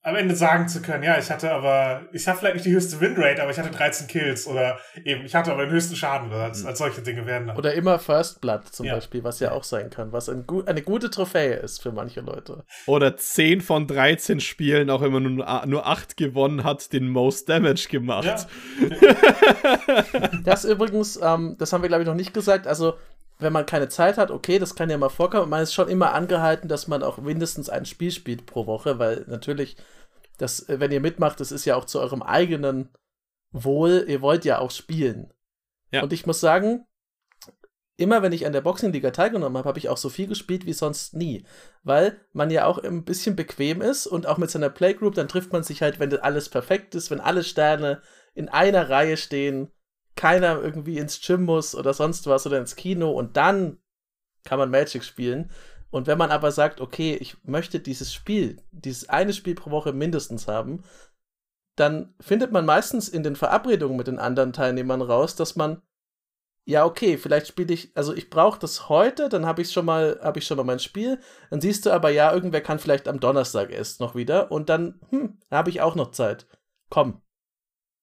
am Ende sagen zu können, ja, ich hatte aber, ich habe vielleicht nicht die höchste Winrate, aber ich hatte 13 Kills oder eben, ich hatte aber den höchsten Schaden als, als solche Dinge werden. Oder immer First Blood zum ja. Beispiel, was ja auch sein kann, was ein eine gute Trophäe ist für manche Leute. Oder 10 von 13 Spielen, auch immer nur, nur 8 gewonnen hat, den Most Damage gemacht. Ja. das übrigens, ähm, das haben wir glaube ich noch nicht gesagt, also wenn man keine Zeit hat, okay, das kann ja mal vorkommen. Man ist schon immer angehalten, dass man auch mindestens ein Spiel spielt pro Woche, weil natürlich das, äh, wenn ihr mitmacht, das ist ja auch zu eurem eigenen Wohl. Ihr wollt ja auch spielen. Ja. Und ich muss sagen, immer wenn ich an der Boxing-Liga teilgenommen habe, habe ich auch so viel gespielt wie sonst nie. Weil man ja auch ein bisschen bequem ist und auch mit seiner Playgroup, dann trifft man sich halt, wenn alles perfekt ist, wenn alle Sterne in einer Reihe stehen, keiner irgendwie ins Gym muss oder sonst was oder ins Kino und dann kann man Magic spielen. Und wenn man aber sagt, okay, ich möchte dieses Spiel, dieses eine Spiel pro Woche mindestens haben, dann findet man meistens in den Verabredungen mit den anderen Teilnehmern raus, dass man ja, okay, vielleicht spiele ich, also ich brauche das heute, dann habe ich schon mal, habe ich schon mal mein Spiel. Dann siehst du aber, ja, irgendwer kann vielleicht am Donnerstag erst noch wieder und dann, hm, habe ich auch noch Zeit. Komm.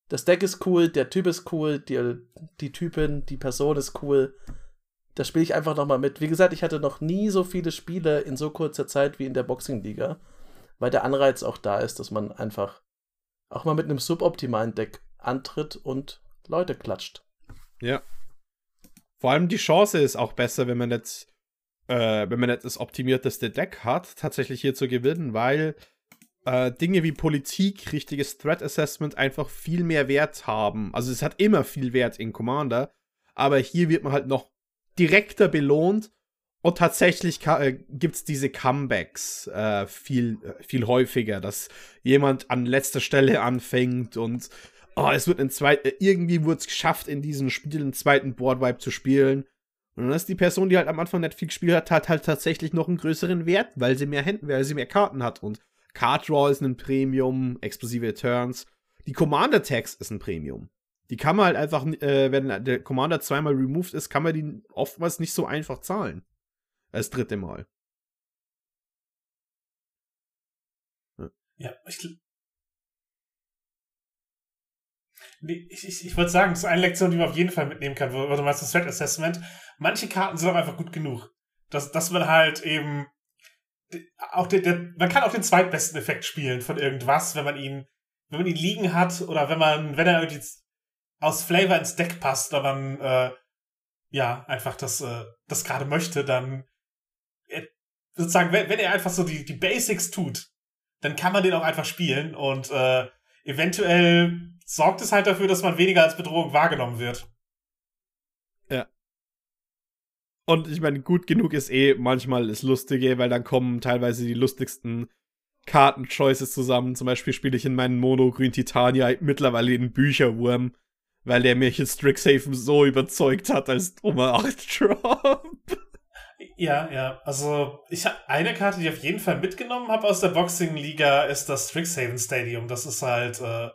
Das Deck ist cool, der Typ ist cool, die, die Typin, die Person ist cool da spiele ich einfach nochmal mit. Wie gesagt, ich hatte noch nie so viele Spiele in so kurzer Zeit wie in der Boxing-Liga, weil der Anreiz auch da ist, dass man einfach auch mal mit einem suboptimalen Deck antritt und Leute klatscht. Ja. Vor allem die Chance ist auch besser, wenn man jetzt, äh, wenn man jetzt das optimierteste Deck hat, tatsächlich hier zu gewinnen, weil äh, Dinge wie Politik, richtiges Threat Assessment einfach viel mehr Wert haben. Also es hat immer viel Wert in Commander, aber hier wird man halt noch direkter belohnt. Und tatsächlich äh, gibt es diese Comebacks äh, viel, äh, viel häufiger, dass jemand an letzter Stelle anfängt und oh, es wird ein zweit, äh, irgendwie wurde es geschafft, in diesem Spiel einen zweiten Boardwipe zu spielen. Und dann ist die Person, die halt am Anfang nicht viel gespielt hat, hat halt tatsächlich noch einen größeren Wert, weil sie mehr Händen, weil sie mehr Karten hat. Und Card Draw ist ein Premium, explosive Turns. Die Commander Tags ist ein Premium. Die kann man halt einfach, äh, wenn der Commander zweimal removed ist, kann man die oftmals nicht so einfach zahlen. Das dritte Mal. Ja, ja ich, Nee, ich, ich, ich wollte sagen, das ist eine Lektion, die man auf jeden Fall mitnehmen kann, wo du meinst, das Threat Assessment. Manche Karten sind auch einfach gut genug. Dass, dass man halt eben auch der, der, man kann auch den zweitbesten Effekt spielen von irgendwas, wenn man ihn, wenn man ihn liegen hat oder wenn man, wenn er irgendwie aus Flavor ins Deck passt, oder man äh, ja einfach das, äh, das gerade möchte, dann äh, sozusagen, wenn, wenn er einfach so die, die Basics tut, dann kann man den auch einfach spielen und äh, eventuell sorgt es halt dafür, dass man weniger als Bedrohung wahrgenommen wird. Ja. Und ich meine, gut genug ist eh manchmal das Lustige, weil dann kommen teilweise die lustigsten Karten-Choices zusammen. Zum Beispiel spiele ich in meinem Mono Grün Titania mittlerweile den Bücherwurm weil der mich in Strixhaven so überzeugt hat als Nummer 8 Drop. Ja, ja. Also, ich habe eine Karte, die ich auf jeden Fall mitgenommen habe aus der Boxing-Liga, ist das Strixhaven Stadium. Das ist halt, äh,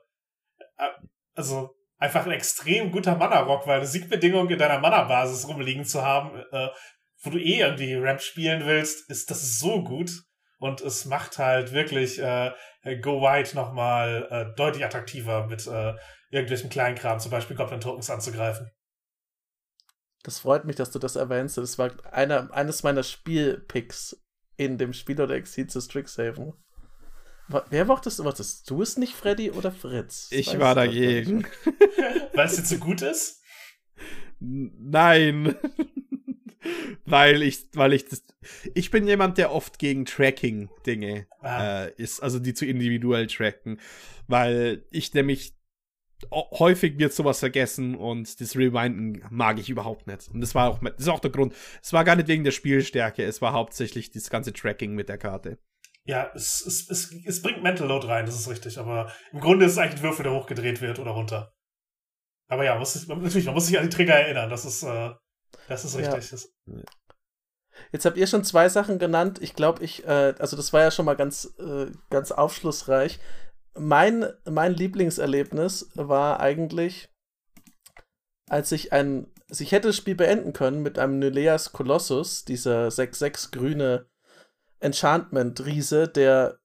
also einfach ein extrem guter Mana-Rock, weil eine Siegbedingung in deiner Mana-Basis rumliegen zu haben, äh, wo du eh irgendwie Ramp spielen willst, ist das so gut. Und es macht halt wirklich äh, Go White nochmal äh, deutlich attraktiver mit äh, irgendwelchen Kleinkram, zum Beispiel Goblin Tokens anzugreifen. Das freut mich, dass du das erwähnst. Das war einer, eines meiner Spielpicks in dem Spiel oder Exit zu Strixhaven. Wer mochtest du? Wolltest du es nicht, Freddy oder Fritz? Ich Weißt war dagegen. Weil es jetzt so gut ist? Nein. weil ich, weil ich das, ich bin jemand, der oft gegen Tracking-Dinge ah. äh, ist, also die zu individuell tracken, weil ich nämlich häufig wird sowas vergessen und das Rewinden mag ich überhaupt nicht. Und das war auch, das ist auch der Grund. Es war gar nicht wegen der Spielstärke, es war hauptsächlich das ganze Tracking mit der Karte. Ja, es, es, es, es bringt Mental Load rein, das ist richtig, aber im Grunde ist es eigentlich ein Würfel, der hochgedreht wird oder runter. Aber ja, muss, natürlich, man muss sich an die Trigger erinnern, das ist, äh, das ist richtig. Ja. Jetzt habt ihr schon zwei Sachen genannt. Ich glaube, ich, äh, also das war ja schon mal ganz, äh, ganz aufschlussreich. Mein, mein Lieblingserlebnis war eigentlich, als ich ein, also ich hätte das Spiel beenden können mit einem Nyleas Colossus, dieser 6-6 grüne Enchantment-Riese, der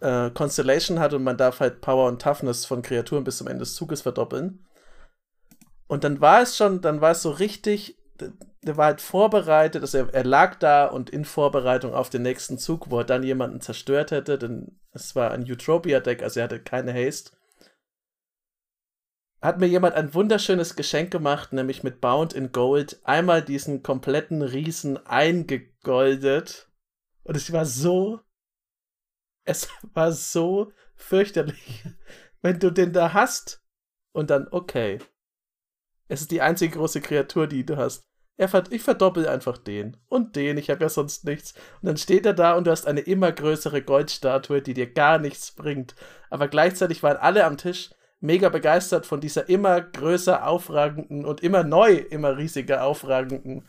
äh, Constellation hat und man darf halt Power und Toughness von Kreaturen bis zum Ende des Zuges verdoppeln. Und dann war es schon, dann war es so richtig, der war halt vorbereitet, also er, er, lag da und in Vorbereitung auf den nächsten Zug, wo er dann jemanden zerstört hätte, denn es war ein Utropia-Deck, also er hatte keine Haste. Hat mir jemand ein wunderschönes Geschenk gemacht, nämlich mit Bound in Gold, einmal diesen kompletten Riesen eingegoldet und es war so. Es war so fürchterlich. Wenn du den da hast und dann, okay. Es ist die einzige große Kreatur, die du hast. Ich verdoppel einfach den und den, ich habe ja sonst nichts. Und dann steht er da und du hast eine immer größere Goldstatue, die dir gar nichts bringt. Aber gleichzeitig waren alle am Tisch mega begeistert von dieser immer größer aufragenden und immer neu, immer riesiger aufragenden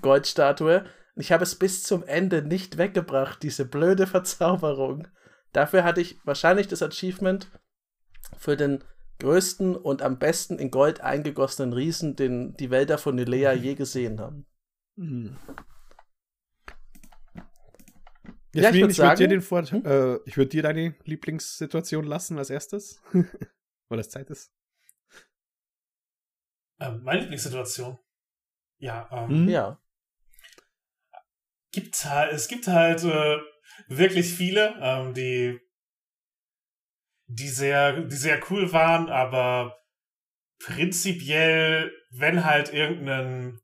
Goldstatue. Und ich habe es bis zum Ende nicht weggebracht, diese blöde Verzauberung. Dafür hatte ich wahrscheinlich das Achievement für den größten und am besten in Gold eingegossenen Riesen, den die Wälder von Nilea je gesehen haben. Mhm. Ja, ich würde würd dir den Vor hm? äh, ich würde dir deine Lieblingssituation lassen als erstes, weil es Zeit ist. Ähm, meine Lieblingssituation. Ja, ähm, mhm. ja gibt halt, es gibt halt äh, wirklich viele, ähm, die, die sehr, die sehr cool waren, aber prinzipiell, wenn halt irgendein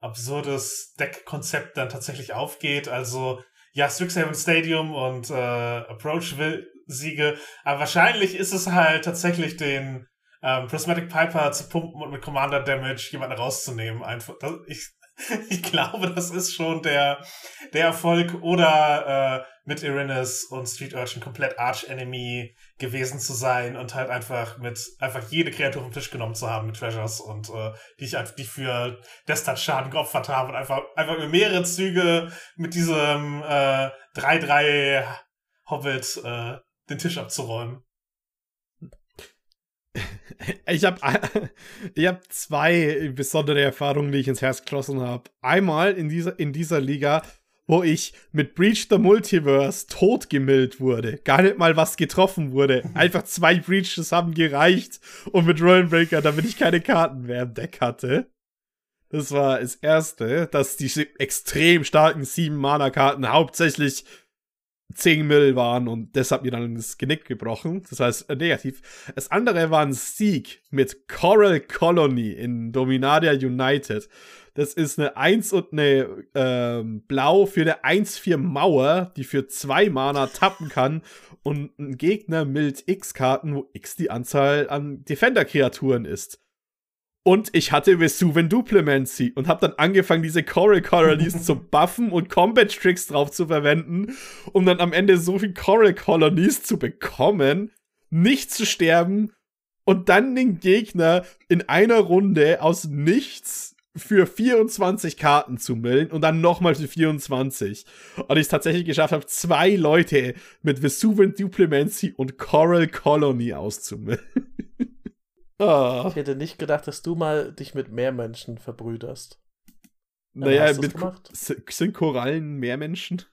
absurdes Deckkonzept dann tatsächlich aufgeht, also ja, Strixhaven Stadium und äh, Approach Siege, aber wahrscheinlich ist es halt tatsächlich den ähm, Prismatic Piper zu pumpen und mit Commander Damage jemanden rauszunehmen. Einfach, das, ich, ich glaube, das ist schon der, der Erfolg oder äh, mit Irenes und Street Urchin komplett Arch-Enemy gewesen zu sein und halt einfach mit einfach jede Kreatur vom Tisch genommen zu haben mit Treasures und äh, die ich einfach die für Destat Schaden geopfert habe und einfach einfach über mehrere Züge mit diesem äh, 3-3 Hobbit äh, den Tisch abzuräumen. Ich habe ich hab zwei besondere Erfahrungen, die ich ins Herz geschlossen habe. Einmal in dieser, in dieser Liga, wo ich mit Breach the Multiverse totgemillt wurde. Gar nicht mal was getroffen wurde. Einfach zwei Breaches haben gereicht und mit Rollenbreaker, damit ich keine Karten mehr im Deck hatte. Das war das erste, dass diese extrem starken sieben Mana-Karten hauptsächlich 10 Mill waren und deshalb mir dann das Genick gebrochen. Das heißt, äh, negativ. Das andere war ein Sieg mit Coral Colony in Dominaria United. Das ist eine 1 und eine ähm, Blau für eine 1-4 Mauer, die für 2 Mana tappen kann und ein Gegner mild X-Karten, wo X die Anzahl an Defender-Kreaturen ist. Und ich hatte Vesuven Duplemency und habe dann angefangen, diese Coral Colonies zu buffen und Combat Tricks drauf zu verwenden, um dann am Ende so viel Coral Colonies zu bekommen, nicht zu sterben und dann den Gegner in einer Runde aus nichts für 24 Karten zu millen und dann nochmal für 24. Und ich es tatsächlich geschafft habe, zwei Leute mit Vesuvian Duplemency und Coral Colony auszumillen. Oh. Ich hätte nicht gedacht, dass du mal dich mit Meermenschen verbrüderst. Naja, mit sind Korallen Meermenschen?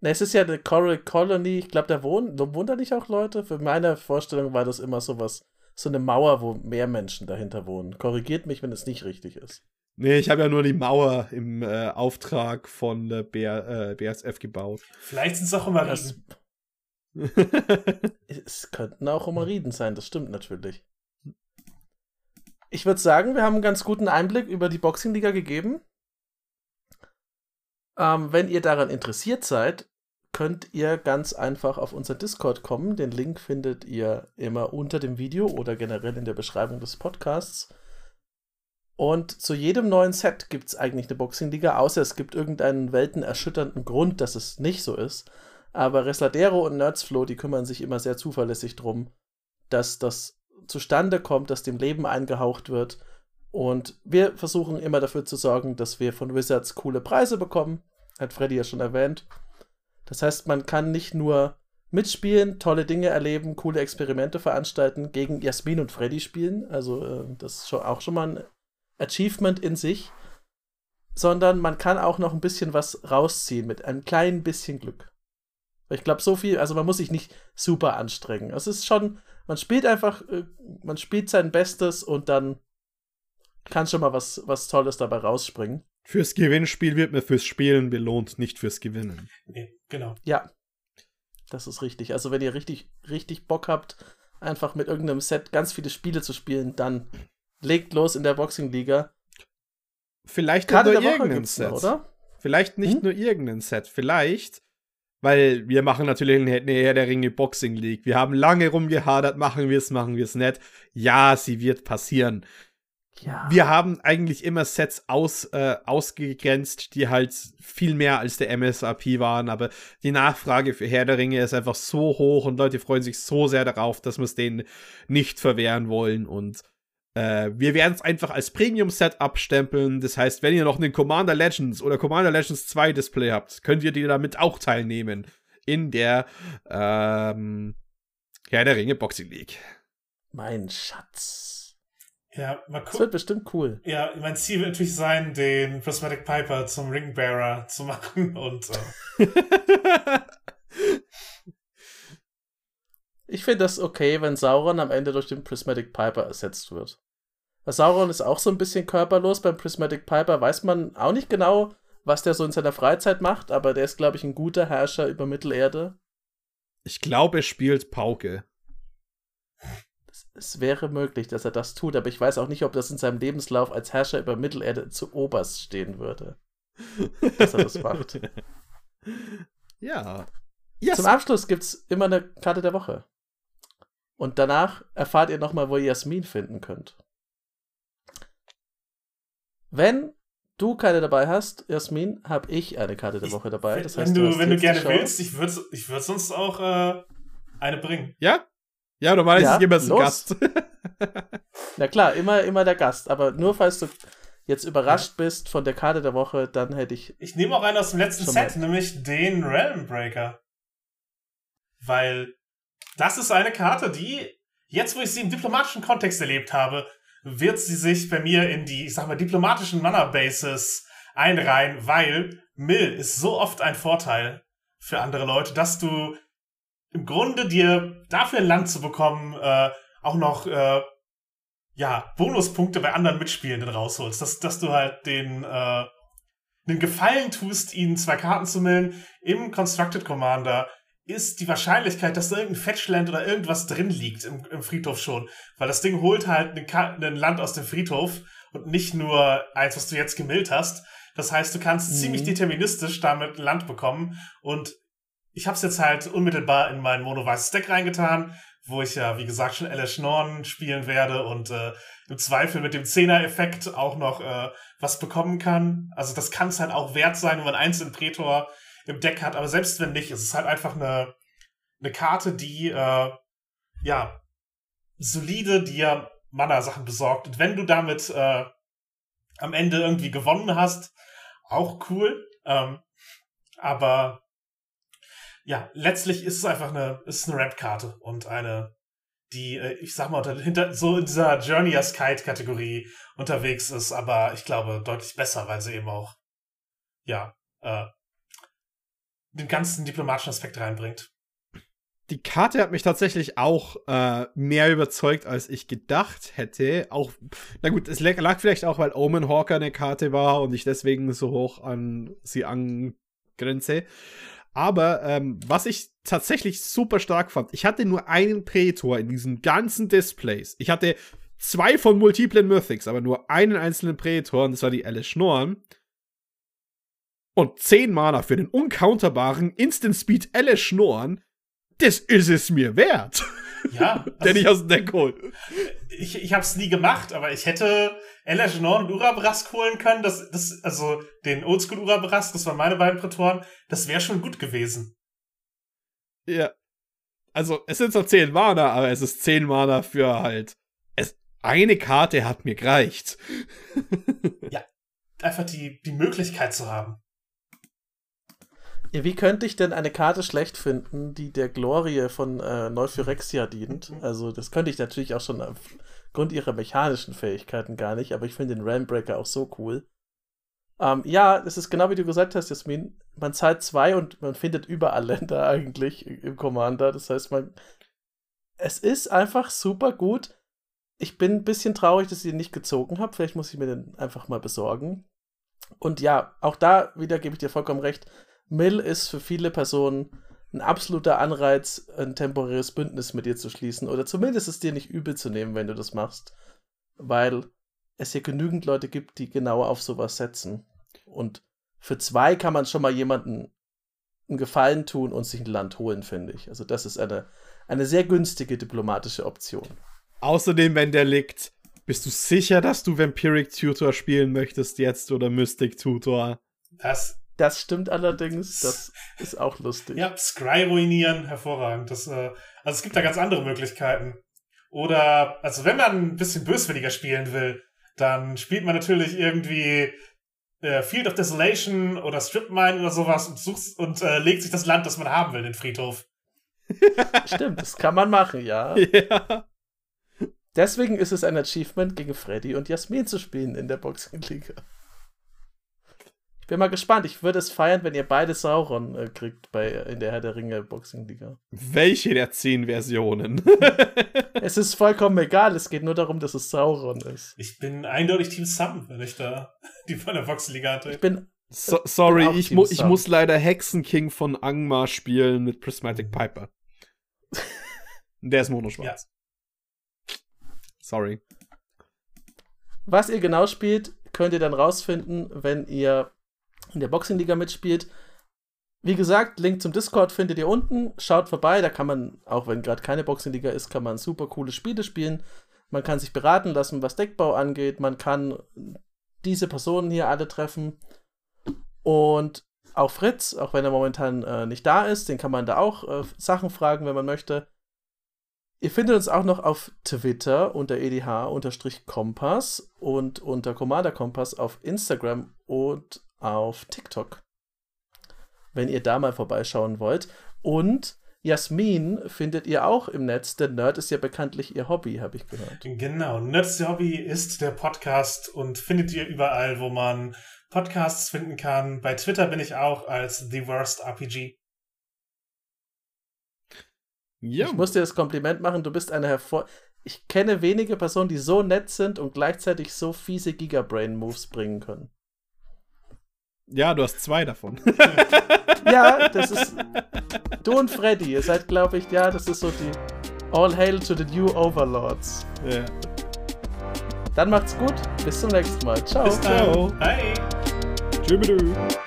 Na, es ist ja eine Coral Colony. Ich glaube, da wohnen, wohnen da nicht auch Leute? Für meine Vorstellung war das immer sowas, so eine Mauer, wo Meermenschen dahinter wohnen. Korrigiert mich, wenn es nicht richtig ist. Nee, ich habe ja nur die Mauer im äh, Auftrag von der BR, äh, BSF gebaut. Vielleicht sind es auch immer Das, es könnten auch Omariden sein, das stimmt natürlich. Ich würde sagen, wir haben einen ganz guten Einblick über die Boxing-Liga gegeben. Ähm, wenn ihr daran interessiert seid, könnt ihr ganz einfach auf unser Discord kommen. Den Link findet ihr immer unter dem Video oder generell in der Beschreibung des Podcasts. Und zu jedem neuen Set gibt es eigentlich eine Boxing-Liga, außer es gibt irgendeinen weltenerschütternden Grund, dass es nicht so ist. Aber Resladero und Nerdsflow, die kümmern sich immer sehr zuverlässig drum, dass das zustande kommt, dass dem Leben eingehaucht wird. Und wir versuchen immer dafür zu sorgen, dass wir von Wizards coole Preise bekommen. Hat Freddy ja schon erwähnt. Das heißt, man kann nicht nur mitspielen, tolle Dinge erleben, coole Experimente veranstalten, gegen Jasmin und Freddy spielen. Also, äh, das ist auch schon mal ein Achievement in sich. Sondern man kann auch noch ein bisschen was rausziehen mit einem kleinen bisschen Glück. Ich glaube, so viel, also man muss sich nicht super anstrengen. Es ist schon, man spielt einfach, äh, man spielt sein Bestes und dann kann schon mal was, was Tolles dabei rausspringen. Fürs Gewinnspiel wird man fürs Spielen belohnt, nicht fürs Gewinnen. Nee, genau. Ja, das ist richtig. Also wenn ihr richtig, richtig Bock habt, einfach mit irgendeinem Set ganz viele Spiele zu spielen, dann legt los in der Boxing-Liga. Vielleicht Karte nur irgendein Set. noch, oder? Vielleicht nicht Hm? nur irgendein Set. Vielleicht, weil wir machen natürlich eine Herr der Ringe Boxing League. Wir haben lange rumgehadert, machen wir es, machen wir es nicht. Ja, sie wird passieren. Ja. Wir haben eigentlich immer Sets aus, äh, ausgegrenzt, die halt viel mehr als der MSRP waren, aber die Nachfrage für Herr der Ringe ist einfach so hoch und Leute freuen sich so sehr darauf, dass wir es denen nicht verwehren wollen und äh, wir werden es einfach als Premium-Set abstempeln. Das heißt, wenn ihr noch einen Commander Legends oder Commander Legends 2 Display habt, könnt ihr die damit auch teilnehmen in der ähm, Herr der Ringe Boxing League. Mein Schatz. Ja, mal Das gucken. wird bestimmt cool. Ja, mein Ziel wird natürlich sein, den Prismatic Piper zum Ringbearer zu machen und äh, Ich finde das okay, wenn Sauron am Ende durch den Prismatic Piper ersetzt wird. Sauron ist auch so ein bisschen körperlos. Beim Prismatic Piper weiß man auch nicht genau, was der so in seiner Freizeit macht, aber der ist, glaube ich, ein guter Herrscher über Mittelerde. ich glaube, er spielt Pauke. Es, es wäre möglich, dass er das tut, aber ich weiß auch nicht, ob das in seinem Lebenslauf als Herrscher über Mittelerde zu oberst stehen würde. Dass er das macht. Ja. Yes. Zum Abschluss gibt es immer eine Karte der Woche. Und danach erfahrt ihr nochmal, wo ihr Jasmin finden könnt. Wenn du keine dabei hast, Jasmin, habe ich eine Karte der Ich- Woche dabei. wenn, Das wenn heißt, du, hast wenn du gerne willst, ich würde ich würd sonst auch äh, eine bringen. ja? Ja, normalerweise Ja, ist jemand ein. Gast. Na klar, immer, immer der Gast. Aber nur falls du jetzt überrascht bist von der Karte der Woche, dann hätte ich. Ich nehme auch einen aus dem letzten Set, mal. nämlich den Realm Breaker. Weil das ist eine Karte, die, jetzt wo ich sie im diplomatischen Kontext erlebt habe, wird sie sich bei mir in die, ich sag mal, diplomatischen Mana-Bases einreihen, weil Mill ist so oft ein Vorteil für andere Leute, dass du im Grunde dir dafür ein Land zu bekommen, äh, auch noch äh, ja, Bonuspunkte bei anderen Mitspielenden rausholst. Dass, dass du halt den, äh, den Gefallen tust, ihnen zwei Karten zu millen. Im Constructed Commander ist die Wahrscheinlichkeit, dass da irgendein Fetchland oder irgendwas drin liegt im, im Friedhof schon. Weil das Ding holt halt ein, Land aus dem Friedhof und nicht nur eins, was du jetzt gemillt hast. Das heißt, du kannst Mhm. ziemlich deterministisch damit Land bekommen. Und ich habe es jetzt halt unmittelbar in mein mono-weißes Deck reingetan, wo ich ja, wie gesagt, schon Alice Norn spielen werde und äh, im Zweifel mit dem Zehner-Effekt auch noch äh, was bekommen kann. Also das kann es halt auch wert sein, wenn man einen einzelnen Prätor im Deck hat, aber selbst wenn nicht, ist es halt einfach eine, eine Karte, die äh, ja solide dir Mana-Sachen besorgt. Und wenn du damit äh, am Ende irgendwie gewonnen hast, auch cool. Ähm, aber ja, letztlich ist es einfach eine, ist eine Ramp-Karte und eine, die, äh, ich sag mal, unter, hinter, so in dieser Journey as Kite-Kategorie unterwegs ist, aber ich glaube deutlich besser, weil sie eben auch, ja, äh, den ganzen diplomatischen Aspekt reinbringt. die Karte hat mich tatsächlich auch äh, mehr überzeugt, als ich gedacht hätte. Auch, na gut, es lag vielleicht auch, weil Omen Hawker eine Karte war und ich deswegen so hoch an sie angrenze. Aber ähm, was ich tatsächlich super stark fand, ich hatte nur einen Prätor in diesen ganzen Displays. Ich hatte zwei von multiplen Mythics, aber nur einen einzelnen Prätor und das war die Alice Schnorren. Und 10 Mana für den uncounterbaren Instant Speed Alice Schnorren das ist es mir wert. Ja. Also, Der nicht aus dem Deck holt. Ich, ich habe es nie gemacht, aber ich hätte Ella Genon und Urabrask holen können. Das, das, also den Oldschool Urabrask, das waren meine beiden Prätoren. Das wäre schon gut gewesen. Ja. Also, es sind zwar 10 Mana, aber es ist 10 Mana für halt. Es, eine Karte hat mir gereicht. ja. Einfach die, die Möglichkeit zu haben. Ja, wie könnte ich denn eine Karte schlecht finden, die der Glorie von äh, Neuphyrexia dient? Also, das könnte ich natürlich auch schon aufgrund ihrer mechanischen Fähigkeiten gar nicht, aber ich finde den Rambreaker auch so cool. Ähm, ja, es ist genau wie du gesagt hast, Jasmin. Man zahlt zwei und man findet überall Länder eigentlich im Commander. Das heißt, man. Es ist einfach super gut. Ich bin ein bisschen traurig, dass ich ihn nicht gezogen habe. Vielleicht muss ich mir den einfach mal besorgen. Und ja, auch da wieder gebe ich dir vollkommen recht Mill ist für viele Personen ein absoluter Anreiz, ein temporäres Bündnis mit dir zu schließen oder zumindest es dir nicht übel zu nehmen, wenn du das machst, weil es hier genügend Leute gibt, die genau auf sowas setzen. Und für zwei kann man schon mal jemanden einen Gefallen tun und sich ein Land holen, finde ich. Also das ist eine, eine sehr günstige diplomatische Option. Außerdem, wenn der liegt, bist du sicher, dass du Vampiric Tutor spielen möchtest jetzt oder Mystic Tutor? Das das stimmt allerdings. Das ist auch lustig. Ja, Scry ruinieren, hervorragend. Das, äh, also es gibt da ganz andere Möglichkeiten. Oder, also wenn man ein bisschen böswilliger spielen will, dann spielt man natürlich irgendwie äh, Field of Desolation oder Strip Mine oder sowas und sucht und äh, legt sich das Land, das man haben will, den Friedhof. Stimmt, das kann man machen, ja. ja. Deswegen ist es ein Achievement, gegen Freddy und Jasmin zu spielen in der Boxing-Liga. Bin mal gespannt. Ich würde es feiern, wenn ihr beide Sauron äh, kriegt bei, in der Herr der Ringe Boxing Liga. Welche der zehn Versionen? es ist vollkommen egal. Es geht nur darum, dass es Sauron ist. Ich bin eindeutig Team Sam, wenn ich da die von der Boxing Liga hatte. Ich bin. So, sorry, ich, mu ich muss leider Hexen King von Angmar spielen mit Prismatic Piper. der ist monoschwarz. Ja. Sorry. Was ihr genau spielt, könnt ihr dann rausfinden, wenn ihr in der Boxing-Liga mitspielt. Wie gesagt, Link zum Discord findet ihr unten. Schaut vorbei, da kann man, auch wenn gerade keine Boxing-Liga ist, kann man super coole Spiele spielen. Man kann sich beraten lassen, was Deckbau angeht. Man kann diese Personen hier alle treffen. Und auch Fritz, auch wenn er momentan äh, nicht da ist, den kann man da auch äh, Sachen fragen, wenn man möchte. Ihr findet uns auch noch auf Twitter unter edh-kompass und unter Commander Kompass auf Instagram und auf TikTok. Wenn ihr da mal vorbeischauen wollt. Und Jasmin findet ihr auch im Netz, denn Nerd ist ja bekanntlich ihr Hobby, habe ich gehört. Genau, Nerd ist ihr Hobby ist der Podcast und findet ihr überall, wo man Podcasts finden kann. Bei Twitter bin ich auch als The Worst RPG. Ja. Ich muss dir das Kompliment machen, du bist eine hervor. Ich kenne wenige Personen, die so nett sind und gleichzeitig so fiese Gigabrain-Moves bringen können. Ja, du hast zwei davon. ja, das ist. Du und Freddy, ihr seid, glaube ich, ja, das ist so die All Hail to the New Overlords. Ja. Dann macht's gut. Bis zum nächsten Mal. Ciao. Bis dann. Ciao. Bye. Tschüss.